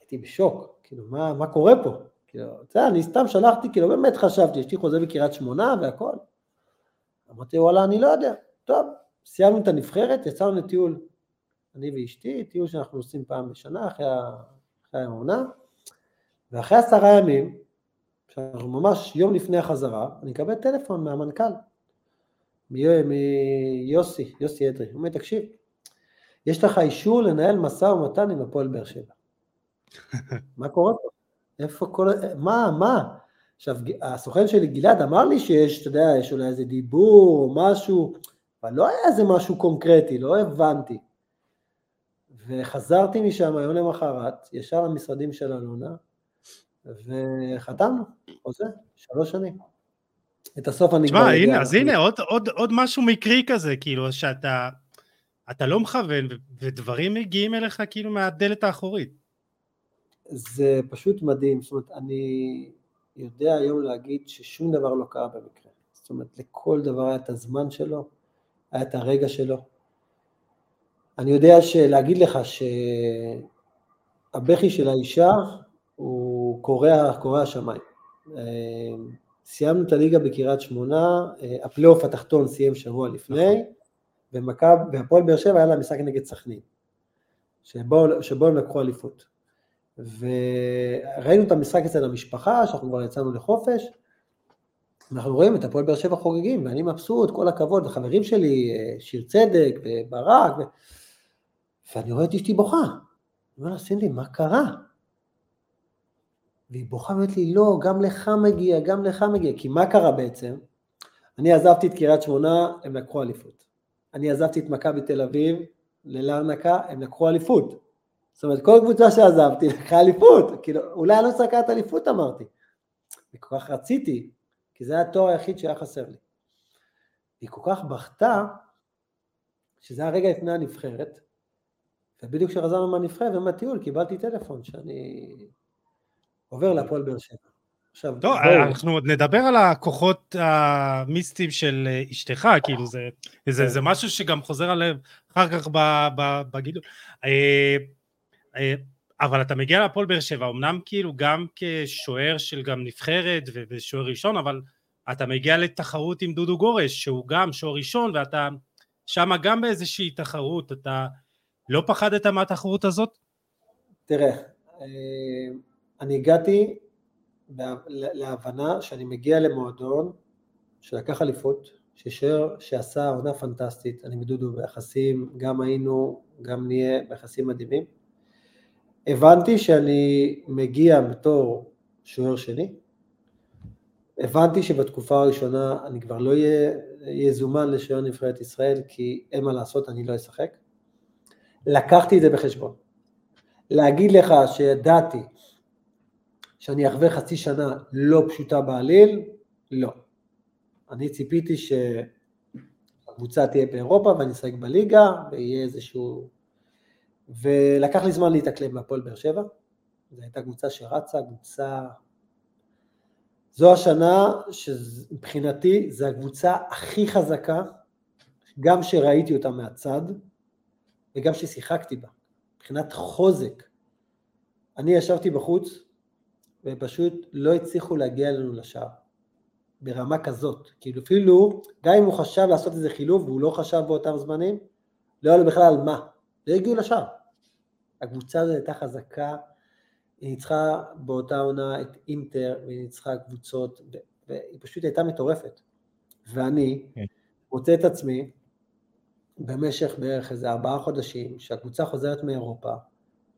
הייתי בשוק. כאילו, מה, מה קורה פה? כאילו, אתה יודע, אני סתם שלחתי, כאילו, באמת חשבתי, יש לי חוזה בקריית שמונה והכל. אמרתי, וואלה, אני לא יודע. טוב, סיימנו את הנבחרת, יצאנו לטיול, אני ואשתי, טיול שאנחנו עושים פעם בשנה, אחרי, אחרי העונה, ואחרי עשרה ימים, שאנחנו ממש יום לפני החזרה, אני מקבל טלפון מהמנכ"ל, מיוסי, יוסי אדרי, הוא אומר, תקשיב, יש לך אישור לנהל משא ומתן עם הפועל באר שבע. [laughs] מה קורה פה? איפה כל... מה, מה? עכשיו, הסוכן שלי, גלעד, אמר לי שיש, אתה יודע, יש אולי איזה דיבור או משהו, אבל לא היה איזה משהו קונקרטי, לא הבנתי. וחזרתי משם היום למחרת, ישר למשרדים של אלונה, וחתמנו, חוזה, שלוש שנים. את הסוף אני כבר... תשמע, הנה, אז הנה, עוד, עוד, עוד משהו מקרי כזה, כאילו, שאתה אתה לא מכוון, ודברים מגיעים אליך כאילו מהדלת האחורית. זה פשוט מדהים, זאת אומרת, אני יודע היום להגיד ששום דבר לא קרה במקרה. זאת אומרת, לכל דבר היה את הזמן שלו, היה את הרגע שלו. אני יודע שלהגיד לך שהבכי של האישה הוא קורע, קורע שמיים. סיימנו את הליגה בקריית שמונה, הפלייאוף התחתון סיים שבוע לפני, ומכב, והפועל באר שבע היה לה משחק נגד סכנין, שבו, שבו הם לקחו אליפות. וראינו את המשחק אצל המשפחה, שאנחנו כבר יצאנו לחופש, אנחנו רואים את הפועל באר שבע חוגגים, ואני מבסוט, כל הכבוד, וחברים שלי, שיר צדק וברק, ו... ואני רואה את אשתי בוכה. אני אומר לה, סינדי, מה קרה? והיא בוכה ואומרת לי, לא, גם לך מגיע, גם לך מגיע, כי מה קרה בעצם? אני עזבתי את קריית שמונה, הם לקחו אליפות. אני עזבתי את מכבי תל אביב ללרנקה, הם לקחו אליפות. זאת אומרת, כל קבוצה שעזבתי לקחה אליפות, כאילו, אולי אני לא צריך אליפות אמרתי. וכל כך רציתי, כי זה היה התואר היחיד שהיה חסר לי. היא כל כך בכתה, שזה היה רגע לפני הנבחרת, ובדיוק כשחזרנו מהנבחרת ומהטיול קיבלתי טלפון שאני עובר להפועל באר שבע. עכשיו, טוב, בוא... אנחנו עוד נדבר על הכוחות המיסטיים של אשתך, כאילו זה, זה, זה משהו שגם חוזר עליהם אחר כך בגידול. אה, אה, אבל אתה מגיע להפועל באר שבע, אמנם כאילו גם כשוער של גם נבחרת ושוער ראשון, אבל אתה מגיע לתחרות עם דודו גורש, שהוא גם שוער ראשון, ואתה שם גם באיזושהי תחרות, אתה לא פחדת מהתחרות הזאת? תראה, אה, אני הגעתי להבנה שאני מגיע למועדון שלקח אליפות, ששוער שעשה עונה פנטסטית, אני ודודו ביחסים, גם היינו, גם נהיה ביחסים מדהימים. הבנתי שאני מגיע בתור שוער שני, הבנתי שבתקופה הראשונה אני כבר לא אהיה זומן לשוער נבחרת ישראל, כי אין מה לעשות, אני לא אשחק. לקחתי את זה בחשבון. להגיד לך שידעתי שאני אחווה חצי שנה לא פשוטה בעליל, לא. אני ציפיתי שהקבוצה תהיה באירופה ואני אשחק בליגה ויהיה איזשהו ולקח לי זמן להתאקלם בהפועל באר שבע, זו הייתה קבוצה שרצה, קבוצה... זו השנה שמבחינתי זו הקבוצה הכי חזקה, גם שראיתי אותה מהצד, וגם ששיחקתי בה, מבחינת חוזק. אני ישבתי בחוץ, ופשוט לא הצליחו להגיע אלינו לשער, ברמה כזאת. כאילו אפילו, גם אם הוא חשב לעשות איזה חילוב, והוא לא חשב באותם זמנים, לא היה לו בכלל על מה. לא הגיעו לשער. הקבוצה הזאת הייתה חזקה, היא ניצחה באותה עונה את אינטר, והיא ניצחה קבוצות, והיא פשוט הייתה מטורפת. ואני כן. מוצא את עצמי במשך בערך איזה ארבעה חודשים, שהקבוצה חוזרת מאירופה,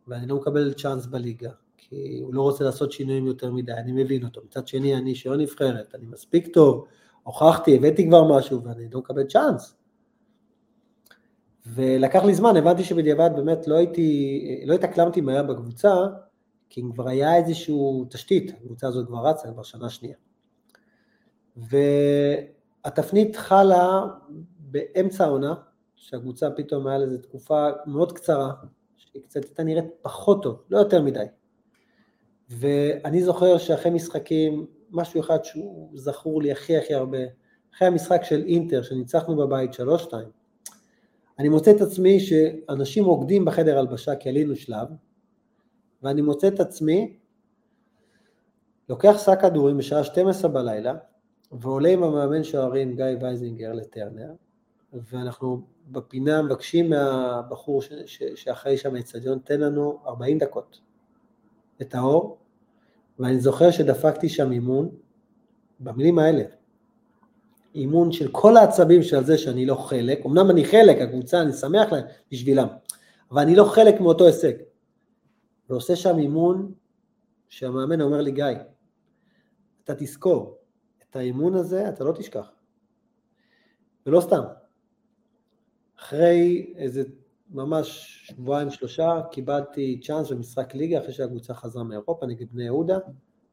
ואני לא מקבל צ'אנס בליגה, כי הוא לא רוצה לעשות שינויים יותר מדי, אני מבין אותו. מצד שני, אני שעון נבחרת, אני מספיק טוב, הוכחתי, הבאתי כבר משהו, ואני לא מקבל צ'אנס. ולקח לי זמן, הבנתי שבדיעבד באמת לא הייתי, לא התאקלמתי מהר בקבוצה, כי אם כבר היה איזושהי תשתית, הקבוצה הזאת כבר רצה כבר שנה שנייה. והתפנית חלה באמצע העונה, שהקבוצה פתאום היה לזה תקופה מאוד קצרה, שהיא קצת הייתה נראית פחות טוב, לא יותר מדי. ואני זוכר שאחרי משחקים, משהו אחד שהוא זכור לי הכי הכי הרבה, אחרי המשחק של אינטר, שניצחנו בבית 3-2, אני מוצא את עצמי שאנשים רוקדים בחדר הלבשה כי עלינו שלב, ואני מוצא את עצמי לוקח שק כדורים בשעה 12 בלילה, ועולה עם המאמן שוערים גיא וייזינגר לטרנר, ואנחנו בפינה מבקשים מהבחור ש- ש- שאחראי שם האצטדיון, תן לנו 40 דקות את האור, ואני זוכר שדפקתי שם אימון, במילים האלה, אימון של כל העצבים של זה שאני לא חלק, אמנם אני חלק, הקבוצה, אני שמח להם בשבילם, אבל אני לא חלק מאותו הישג. ועושה שם אימון שהמאמן אומר לי, גיא, אתה תזכור, את האימון הזה אתה לא תשכח. ולא סתם. אחרי איזה ממש שבועיים שלושה קיבלתי צ'אנס במשחק ליגה אחרי שהקבוצה חזרה מאירופה נגד בני יהודה,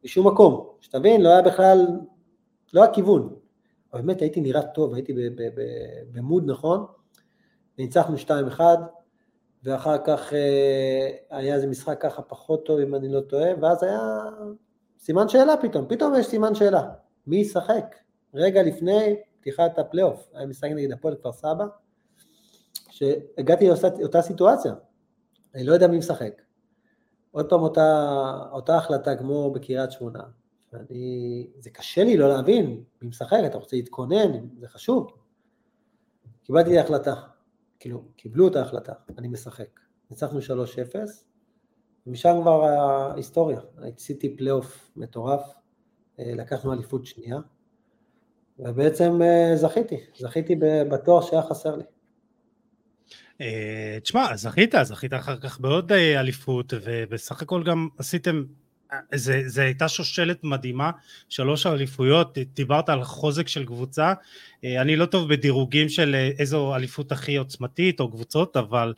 משום מקום, שתבין, לא היה בכלל, לא היה כיוון, אבל באמת הייתי נראה טוב, הייתי במוד נכון, וניצחנו 2-1, ואחר כך אה, היה איזה משחק ככה פחות טוב אם אני לא טועה, ואז היה סימן שאלה פתאום, פתאום יש סימן שאלה, מי ישחק? רגע לפני פתיחת הפלייאוף, היה משחק נגד הפועל כפר סבא, שהגעתי לאותה סיטואציה, אני לא יודע מי משחק. עוד פעם אותה, אותה החלטה כמו בקריית שמונה, ואני, זה קשה לי לא להבין מי משחק, אתה רוצה להתכונן, זה חשוב. קיבלתי החלטה, כאילו, קיבלו את ההחלטה, אני משחק. ניצחנו 3-0, ומשם כבר ההיסטוריה, עשיתי פלייאוף מטורף, אה, לקחנו אליפות שנייה, ובעצם אה, זכיתי, זכיתי בתואר שהיה חסר לי. אה, תשמע, זכית, זכית אחר כך בעוד אליפות, ובסך הכל גם עשיתם, זו הייתה שושלת מדהימה, שלוש אליפויות, דיברת על חוזק של קבוצה, אני לא טוב בדירוגים של איזו אליפות הכי עוצמתית או קבוצות, אבל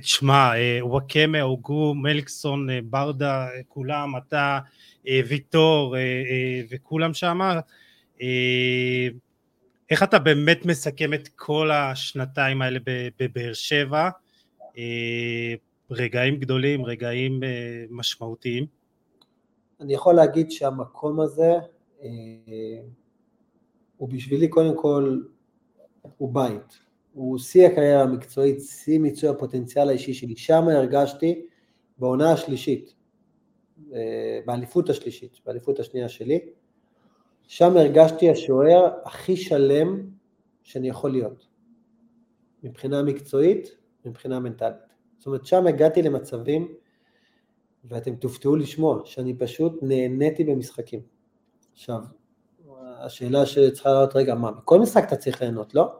תשמע, וואקמה, אוגו, מליקסון, ברדה, כולם, אתה, ויטור וכולם שמה, איך אתה באמת מסכם את כל השנתיים האלה בבאר שבע? רגעים גדולים, רגעים משמעותיים. אני יכול להגיד שהמקום הזה הוא בשבילי קודם כל, הוא בית. הוא שיא הקריירה המקצועית, שיא מיצוי הפוטנציאל האישי שלי. שם הרגשתי בעונה השלישית, באליפות השלישית, באליפות השנייה שלי, שם הרגשתי השוער הכי שלם שאני יכול להיות, מבחינה מקצועית, מבחינה מנטלית. זאת אומרת, שם הגעתי למצבים, ואתם תופתעו לשמוע, שאני פשוט נהניתי במשחקים. עכשיו, השאלה שצריכה לעלות, רגע, מה, בכל משחק אתה צריך ליהנות, לא?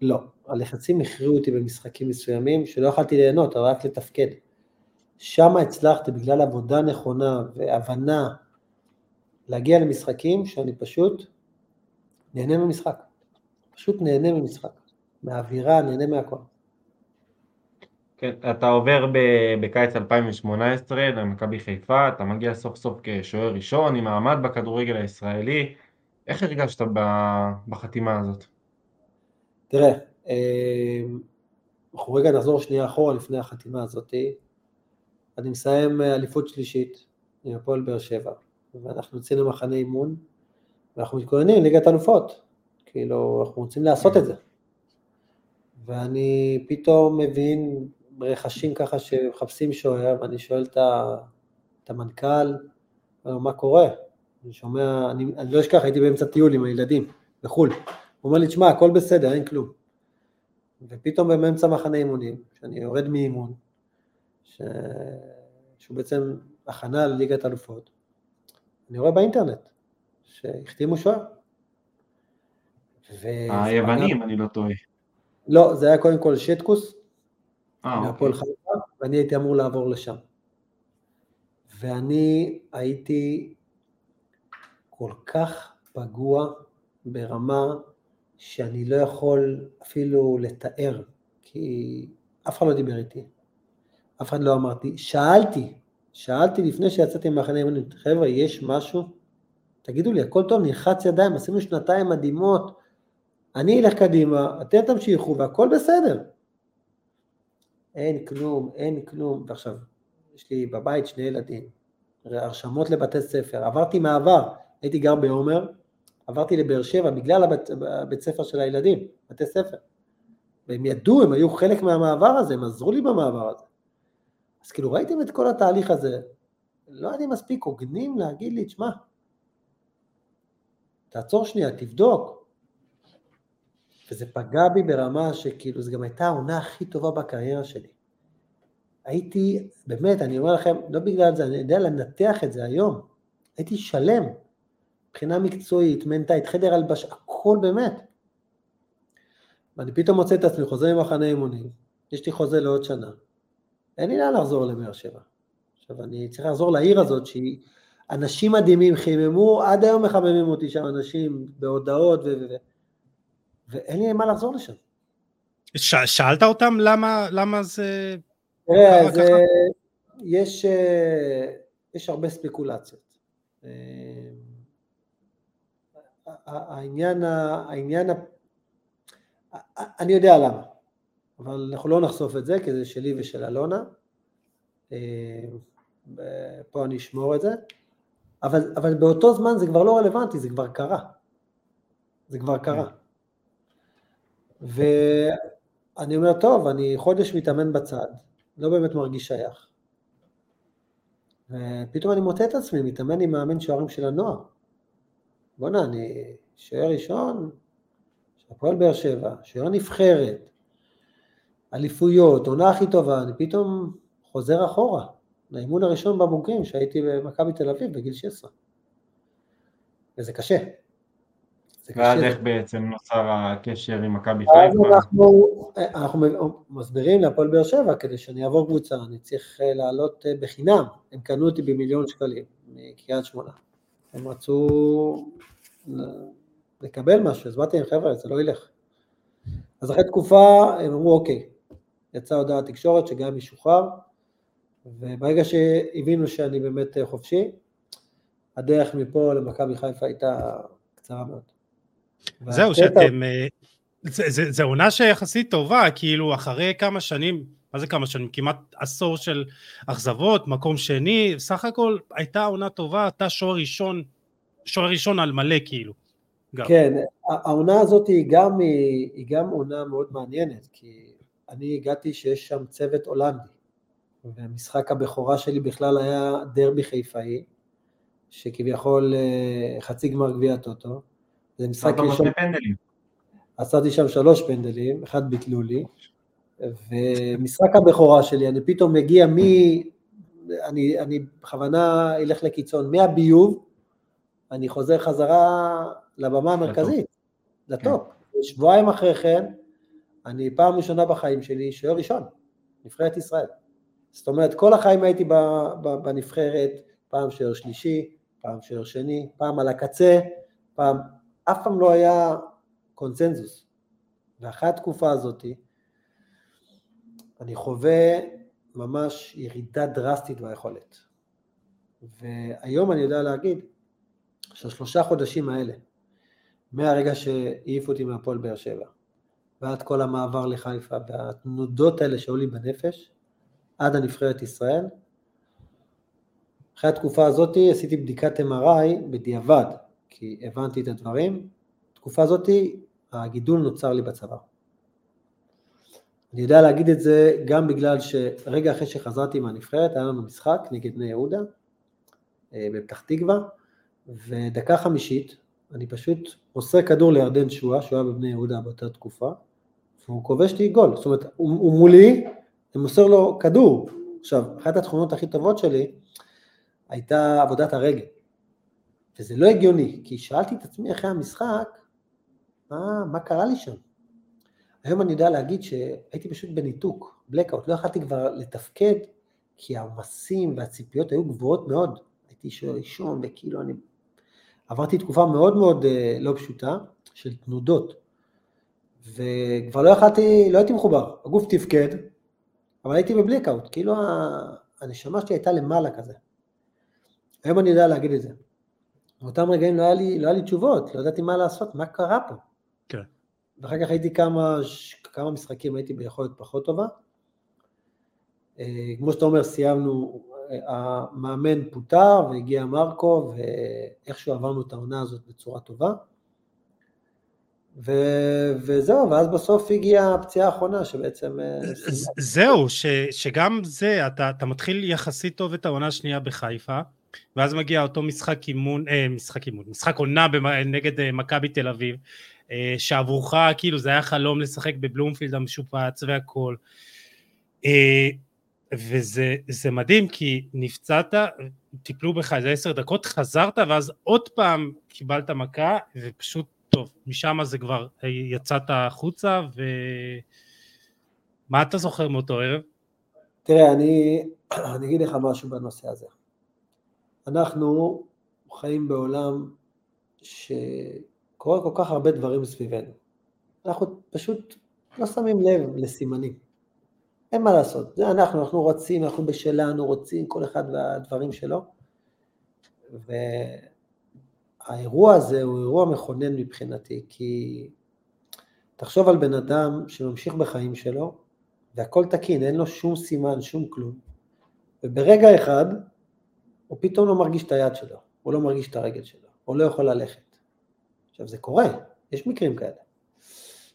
לא. הלחצים הכריעו אותי במשחקים מסוימים שלא יכלתי ליהנות, אבל רק לתפקד. שם הצלחתי, בגלל עבודה נכונה והבנה להגיע למשחקים שאני פשוט נהנה ממשחק. פשוט נהנה ממשחק. מהאווירה, נהנה מהכל. כן, אתה עובר בקיץ 2018 למכבי חיפה, אתה מגיע סוף סוף כשוער ראשון עם מעמד בכדורגל הישראלי. איך הרגשת בחתימה הזאת? תראה, אנחנו רגע נחזור שנייה אחורה לפני החתימה הזאת. אני מסיים אליפות שלישית עם הפועל באר שבע. ואנחנו יוצאים למחנה אימון, ואנחנו מתכוננים ליגת אלופות, כאילו, אנחנו רוצים לעשות את זה. ואני פתאום מבין רכשים ככה שמחפשים שוער, ואני שואל את המנכ"ל, מה קורה? אני שומע, אני, אני לא אשכח, הייתי באמצע טיול עם הילדים בחו"ל. הוא אומר לי, תשמע, הכל בסדר, אין כלום. ופתאום באמצע מחנה אימונים, כשאני יורד מאימון, ש... שהוא בעצם הכנה לליגת אלופות, אני רואה באינטרנט שהחתימו שוער. היוונים, אני לא טועה. לא, זה היה קודם כל שטקוס, אה, מהפועל אוקיי. חיפה, ואני הייתי אמור לעבור לשם. ואני הייתי כל כך פגוע ברמה שאני לא יכול אפילו לתאר, כי אף אחד לא דיבר איתי, אף אחד לא אמרתי, שאלתי, שאלתי לפני שיצאתי ממחנה אימונים, חבר'ה, יש משהו? תגידו לי, הכל טוב, נלחץ ידיים, עשינו שנתיים מדהימות, אני אלך קדימה, אתם תמשיכו והכל בסדר. אין כלום, אין כלום. ועכשיו, יש לי בבית שני ילדים, הרשמות לבתי ספר, עברתי מעבר, הייתי גר בעומר, עברתי לבאר שבע בגלל הבית, הבית ספר של הילדים, בתי ספר. והם ידעו, הם היו חלק מהמעבר הזה, הם עזרו לי במעבר הזה. אז כאילו ראיתם את כל התהליך הזה, לא הייתם מספיק הוגנים להגיד לי, תשמע, תעצור שנייה, תבדוק. וזה פגע בי ברמה שכאילו, זו גם הייתה העונה הכי טובה בקריירה שלי. הייתי, באמת, אני אומר לכם, לא בגלל זה, אני יודע לנתח את זה היום. הייתי שלם, מבחינה מקצועית, מנטאית, חדר הלבש, הכל באמת. ואני פתאום מוצא את עצמי חוזר ממחנה אימונים, יש לי חוזה לעוד שנה, אין לי לאן לחזור לבאר שבע. עכשיו, אני צריך לחזור לעיר הזאת, שהיא, אנשים מדהימים חיממו, עד היום מחממים אותי שם אנשים בהודעות, ו... ו... ואין לי מה לחזור לשם. ש... שאלת אותם למה, למה זה... תראה, זה... יש, אה, יש הרבה ספקולציות. אה, העניין, העניין, אני יודע למה. אבל אנחנו לא נחשוף את זה, כי זה שלי ושל אלונה. אה, פה אני אשמור את זה. אבל, אבל באותו זמן זה כבר לא רלוונטי, זה כבר קרה. זה כבר קרה. ואני אומר, טוב, אני חודש מתאמן בצד, לא באמת מרגיש שייך. ופתאום אני מוצא את עצמי, מתאמן עם מאמן שוערים של הנוער. בואנה, אני שוער ראשון, הפועל באר שבע, שוער נבחרת, אליפויות, עונה הכי טובה, אני פתאום חוזר אחורה, לאימון הראשון בבוגרים שהייתי במכבי תל אביב בגיל 16. וזה קשה. ואז איך בעצם נוצר הקשר עם מכבי חיפה? אנחנו, אנחנו מסבירים להפועל באר שבע, כדי שאני אעבור קבוצה, אני צריך אה, לעלות אה, בחינם, הם קנו אותי במיליון שקלים מקריית שמונה, הם רצו לקבל משהו, אז באתי עם חבר'ה, זה לא ילך. אז אחרי תקופה הם אמרו אוקיי, יצאה הודעת תקשורת שגם ישוחרר, וברגע שהבינו שאני באמת חופשי, הדרך מפה למכבי חיפה הייתה קצרה מאוד. זהו, שאתם... אה, זה עונה שיחסית טובה, כאילו אחרי כמה שנים, מה זה כמה שנים? כמעט עשור של אכזבות, מקום שני, סך הכל הייתה עונה טובה, אתה שוער ראשון, שוער ראשון על מלא כאילו. גם. כן, העונה הזאת היא גם, היא גם עונה מאוד מעניינת, כי אני הגעתי שיש שם צוות הולנדי, והמשחק הבכורה שלי בכלל היה דרבי חיפאי, שכביכול אה, חצי גמר גביע הטוטו, זה משחק ראשון. עשיתי שם שלוש פנדלים, אחד ביטלו לי, ומשחק הבכורה שלי, אני פתאום מגיע מ... אני, אני בכוונה אלך לקיצון, מהביוב, אני חוזר חזרה לבמה המרכזית, לטופ. כן. שבועיים אחרי כן, אני פעם ראשונה בחיים שלי שוער ראשון, נבחרת ישראל. זאת אומרת, כל החיים הייתי בנבחרת, פעם שוער שלישי, פעם שוער שני, פעם על הקצה, פעם, אף פעם לא היה קונצנזוס. ואחרי התקופה הזאת, אני חווה ממש ירידה דרסטית ביכולת. והיום אני יודע להגיד שהשלושה חודשים האלה, מהרגע שהעיפו אותי מהפועל באר שבע, ועד כל המעבר לחיפה, והתנודות האלה שהיו לי בנפש, עד הנבחרת ישראל, אחרי התקופה הזאת עשיתי בדיקת MRI בדיעבד, כי הבנתי את הדברים, בתקופה הזאת הגידול נוצר לי בצבא. אני יודע להגיד את זה גם בגלל שרגע אחרי שחזרתי מהנבחרת היה לנו משחק נגד בני יהודה אה, בפתח תקווה, ודקה חמישית אני פשוט עושה כדור לירדן שואה, שהוא היה בבני יהודה באותה תקופה, והוא כובש לי גול, זאת אומרת הוא, הוא מולי, אני מוסר לו כדור. עכשיו, אחת התכונות הכי טובות שלי הייתה עבודת הרגל. וזה לא הגיוני, כי שאלתי את עצמי אחרי המשחק, מה, מה קרה לי שם? היום אני יודע להגיד שהייתי פשוט בניתוק, בלקאוט, לא יכלתי כבר לתפקד, כי העומסים והציפיות היו גבוהות מאוד. הייתי שואל לישון, וכאילו אני... עברתי תקופה מאוד מאוד אה, לא פשוטה, של תנודות, וכבר לא יכלתי, לא הייתי מחובר, הגוף תפקד, אבל הייתי בבלקאוט, כאילו הנשמה שלי הייתה למעלה כזה. היום אני יודע להגיד את זה. באותם רגעים לא היה לי, לא היה לי תשובות, לא ידעתי מה לעשות, מה קרה פה. כן. ואחר כך הייתי כמה, כמה משחקים, הייתי ביכולת פחות טובה. אה, כמו שאתה אומר, סיימנו, אה, המאמן פוטר והגיע מרקו, ואיכשהו עברנו את העונה הזאת בצורה טובה. ו... וזהו, ואז בסוף הגיעה הפציעה האחרונה שבעצם... אה, זהו, ש... שגם זה, אתה, אתה מתחיל יחסית טוב את העונה השנייה בחיפה, ואז מגיע אותו משחק אימון, אה, משחק אימון, משחק עונה נגד אה, מכבי תל אביב, אה, שעבורך כאילו זה היה חלום לשחק בבלומפילד המשופץ והכל. אה, וזה מדהים כי נפצעת, טיפלו בך איזה עשר דקות, חזרת ואז עוד פעם קיבלת מכה ופשוט טוב, משם זה כבר אה, יצאת החוצה ומה אתה זוכר מאותו ערב? תראה, אני, [clears throat] אני אגיד לך משהו בנושא הזה. אנחנו חיים בעולם שקורה כל כך הרבה דברים סביבנו. אנחנו פשוט לא שמים לב לסימנים. אין מה לעשות, זה אנחנו, אנחנו רוצים, אנחנו בשלנו, רוצים כל אחד והדברים שלו. והאירוע הזה הוא אירוע מכונן מבחינתי, כי תחשוב על בן אדם שממשיך בחיים שלו, והכל תקין, אין לו שום סימן, שום כלום, וברגע אחד הוא פתאום לא מרגיש את היד שלו, הוא לא מרגיש את הרגל שלו, הוא לא יכול ללכת. עכשיו זה קורה, יש מקרים כאלה.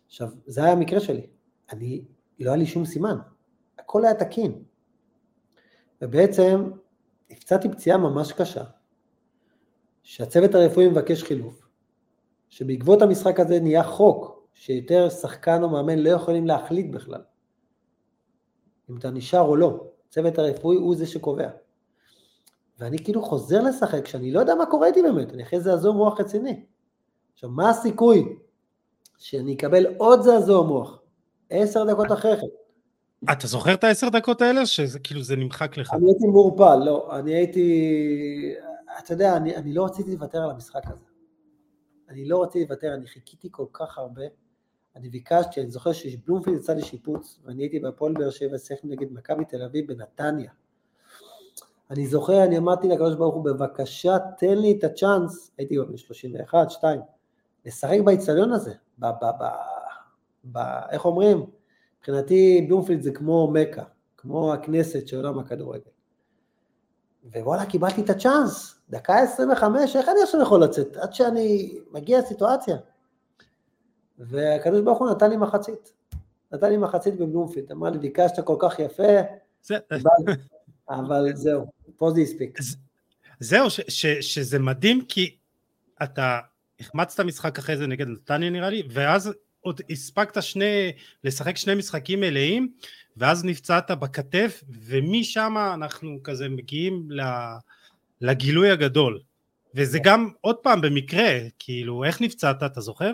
עכשיו, זה היה המקרה שלי, אני, לא היה לי שום סימן, הכל היה תקין. ובעצם הפצעתי פציעה ממש קשה, שהצוות הרפואי מבקש חילוף, שבעקבות המשחק הזה נהיה חוק, שיותר שחקן או מאמן לא יכולים להחליט בכלל, אם אתה נשאר או לא, הצוות הרפואי הוא זה שקובע. ואני כאילו חוזר לשחק, שאני לא יודע מה קורה איתי באמת, אני אחרי זעזוע מוח רציני. עכשיו, מה הסיכוי שאני אקבל עוד זעזוע מוח עשר דקות אחרי כן? אתה זוכר את העשר דקות האלה, שזה כאילו זה נמחק לך? אני הייתי מעורפל, לא, אני הייתי, אתה יודע, אני, אני לא רציתי לוותר על המשחק הזה. אני לא רציתי לוותר, אני חיכיתי כל כך הרבה. אני ביקשתי, אני זוכר שבלומפילד יצא לי שיפוץ, ואני הייתי בהפועל באר שבע, שיחקנו נגד מכבי תל אביב בנתניה. אני זוכר, אני אמרתי לקדוש ברוך הוא, בבקשה תן לי את הצ'אנס, הייתי בן 31, 2, לשחק באיצטדיון הזה, ב, ב, ב, ב, איך אומרים? מבחינתי בלומפילד זה כמו מכה, כמו הכנסת של עולם הכדורגל. ווואלה, קיבלתי את הצ'אנס, דקה 25, איך אני עכשיו יכול לצאת? עד שאני מגיע לסיטואציה. והקדוש ברוך הוא נתן לי מחצית. נתן לי מחצית בבלומפילד, אמר לי, ביקשת כל כך יפה, אבל זהו, פה זה הספיק. זהו, ש, ש, שזה מדהים כי אתה החמצת משחק אחרי זה נגד נתניה נראה לי, ואז עוד הספקת שני, לשחק שני משחקים מלאים, ואז נפצעת בכתף, ומשם אנחנו כזה מגיעים לגילוי הגדול. וזה גם עוד פעם במקרה, כאילו, איך נפצעת, אתה זוכר?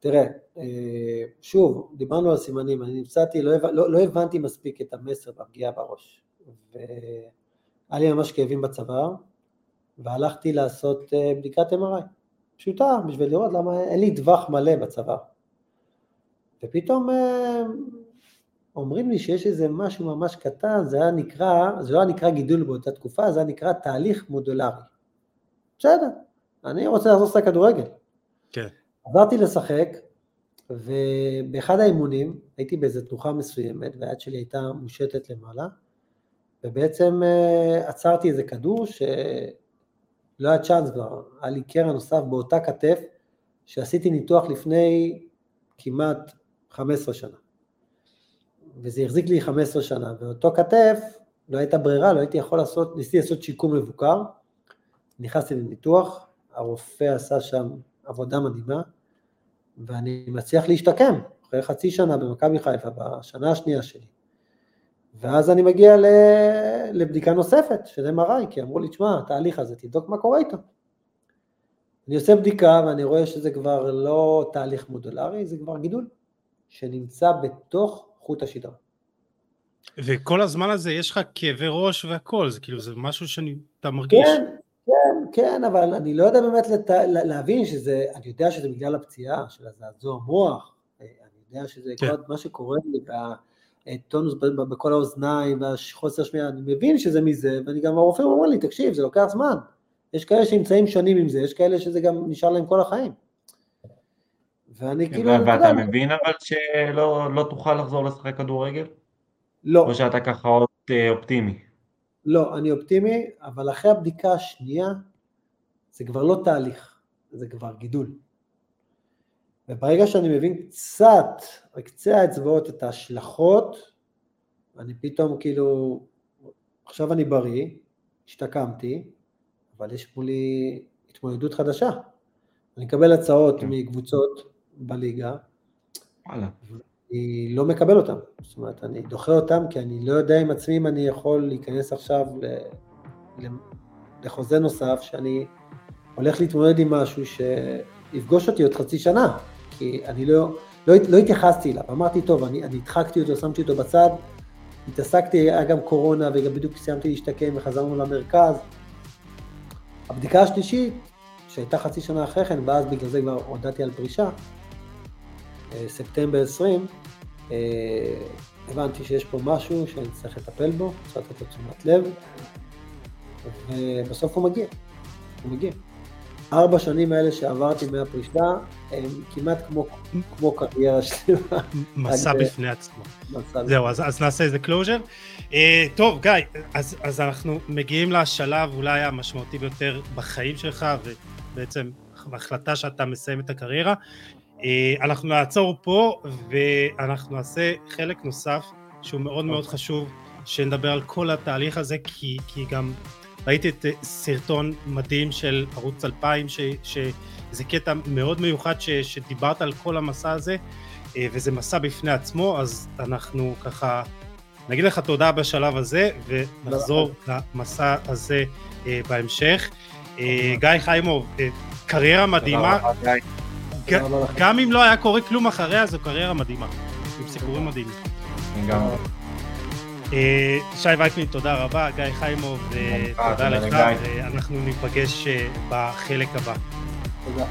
תראה, אה, שוב, דיברנו על סימנים, אני נפצעתי, לא, לא, לא הבנתי מספיק את המסר בפגיעה בראש. והיה לי ממש כאבים בצוואר, והלכתי לעשות אה, בדיקת MRI. פשוטה, בשביל לראות למה אין לי טווח מלא בצוואר. ופתאום אה, אומרים לי שיש איזה משהו ממש קטן, זה היה נקרא, זה לא היה נקרא גידול באותה תקופה, זה היה נקרא תהליך מודולרי. בסדר, אני רוצה לחזור לשחק כדורגל. כן. עברתי לשחק, ובאחד האימונים הייתי באיזה תנוחה מסוימת, והיד שלי הייתה מושטת למעלה, ובעצם uh, עצרתי איזה כדור שלא היה צ'אנס כבר, היה לי קרע נוסף באותה כתף, שעשיתי ניתוח לפני כמעט 15 שנה. וזה החזיק לי 15 שנה, ואותו כתף, לא הייתה ברירה, לא הייתי יכול לעשות, ניסיתי לעשות שיקום מבוקר, נכנסתי לניתוח, הרופא עשה שם עבודה מדהימה, ואני מצליח להשתקם, אחרי חצי שנה במכבי חיפה, בשנה השנייה שלי. ואז אני מגיע לבדיקה נוספת של MRI, כי אמרו לי, תשמע, התהליך הזה, תבדוק מה קורה איתו. אני עושה בדיקה ואני רואה שזה כבר לא תהליך מודולרי, זה כבר גידול שנמצא בתוך חוט השדרה. וכל הזמן הזה יש לך כאבי ראש והכל, זה כאילו, זה משהו שאתה מרגיש. כן, כן, כן, אבל אני לא יודע באמת לת... להבין שזה, אני יודע שזה בגלל הפציעה של הזעזוע מוח, אני יודע שזה כן. כל מה שקורה לי, והטונוס בכל האוזניים, והחוסר שמיעה, אני מבין שזה מזה, ואני גם, הרופאים אומרים לי, תקשיב, זה לוקח זמן. יש כאלה שנמצאים שנים עם זה, יש כאלה שזה גם נשאר להם כל החיים. ואני כאילו... ואתה מבין אבל שלא לא תוכל לחזור לשחק כדורגל? לא. או שאתה ככה עוד אה, אופטימי? לא, אני אופטימי, אבל אחרי הבדיקה השנייה זה כבר לא תהליך, זה כבר גידול. וברגע שאני מבין קצת, על קצה האצבעות את ההשלכות, אני פתאום כאילו, עכשיו אני בריא, השתקמתי, אבל יש מולי התמודדות חדשה. אני מקבל הצעות כן. מקבוצות בליגה, וואלה. אני לא מקבל אותם. זאת אומרת, אני דוחה אותם כי אני לא יודע עם עצמי אם אני יכול להיכנס עכשיו לחוזה נוסף, שאני הולך להתמודד עם משהו שיפגוש אותי עוד חצי שנה, כי אני לא, לא, לא התייחסתי אליו, אמרתי, טוב, אני, אני הדחקתי אותו, שמתי אותו בצד, התעסקתי, היה גם קורונה וגם בדיוק סיימתי להשתקם וחזרנו למרכז. הבדיקה השלישית, שהייתה חצי שנה אחרי כן, ואז בגלל זה כבר הודעתי על פרישה, ספטמבר 20, אה, הבנתי שיש פה משהו שאני צריך לטפל בו, צריך לתת לו תשומת לב, ובסוף הוא מגיע, הוא מגיע. ארבע שנים האלה שעברתי מהפרישה, הם כמעט כמו, כמו קריירה שלמה. מסע בפני עצמו. זהו, אז, אז נעשה איזה closure. אה, טוב, גיא, אז, אז אנחנו מגיעים לשלב אולי המשמעותי ביותר בחיים שלך, ובעצם ההחלטה שאתה מסיים את הקריירה. אה, אנחנו נעצור פה ואנחנו נעשה חלק נוסף שהוא מאוד מאוד חשוב שנדבר על כל התהליך הזה כי, כי גם ראיתי את סרטון מדהים של ערוץ 2000 ש, שזה קטע מאוד מיוחד ש, שדיברת על כל המסע הזה אה, וזה מסע בפני עצמו אז אנחנו ככה נגיד לך תודה בשלב הזה ונחזור למסע הזה אה, בהמשך. גיא חיימוב, קריירה מדהימה. גם אם לא היה קורה כלום אחריה, זו קריירה מדהימה, עם סיפורים מדהימים. לגמרי. אה, שי וייקנין, תודה רבה, גיא חיימוב, תודה לך, ואנחנו ניפגש בחלק הבא. תודה.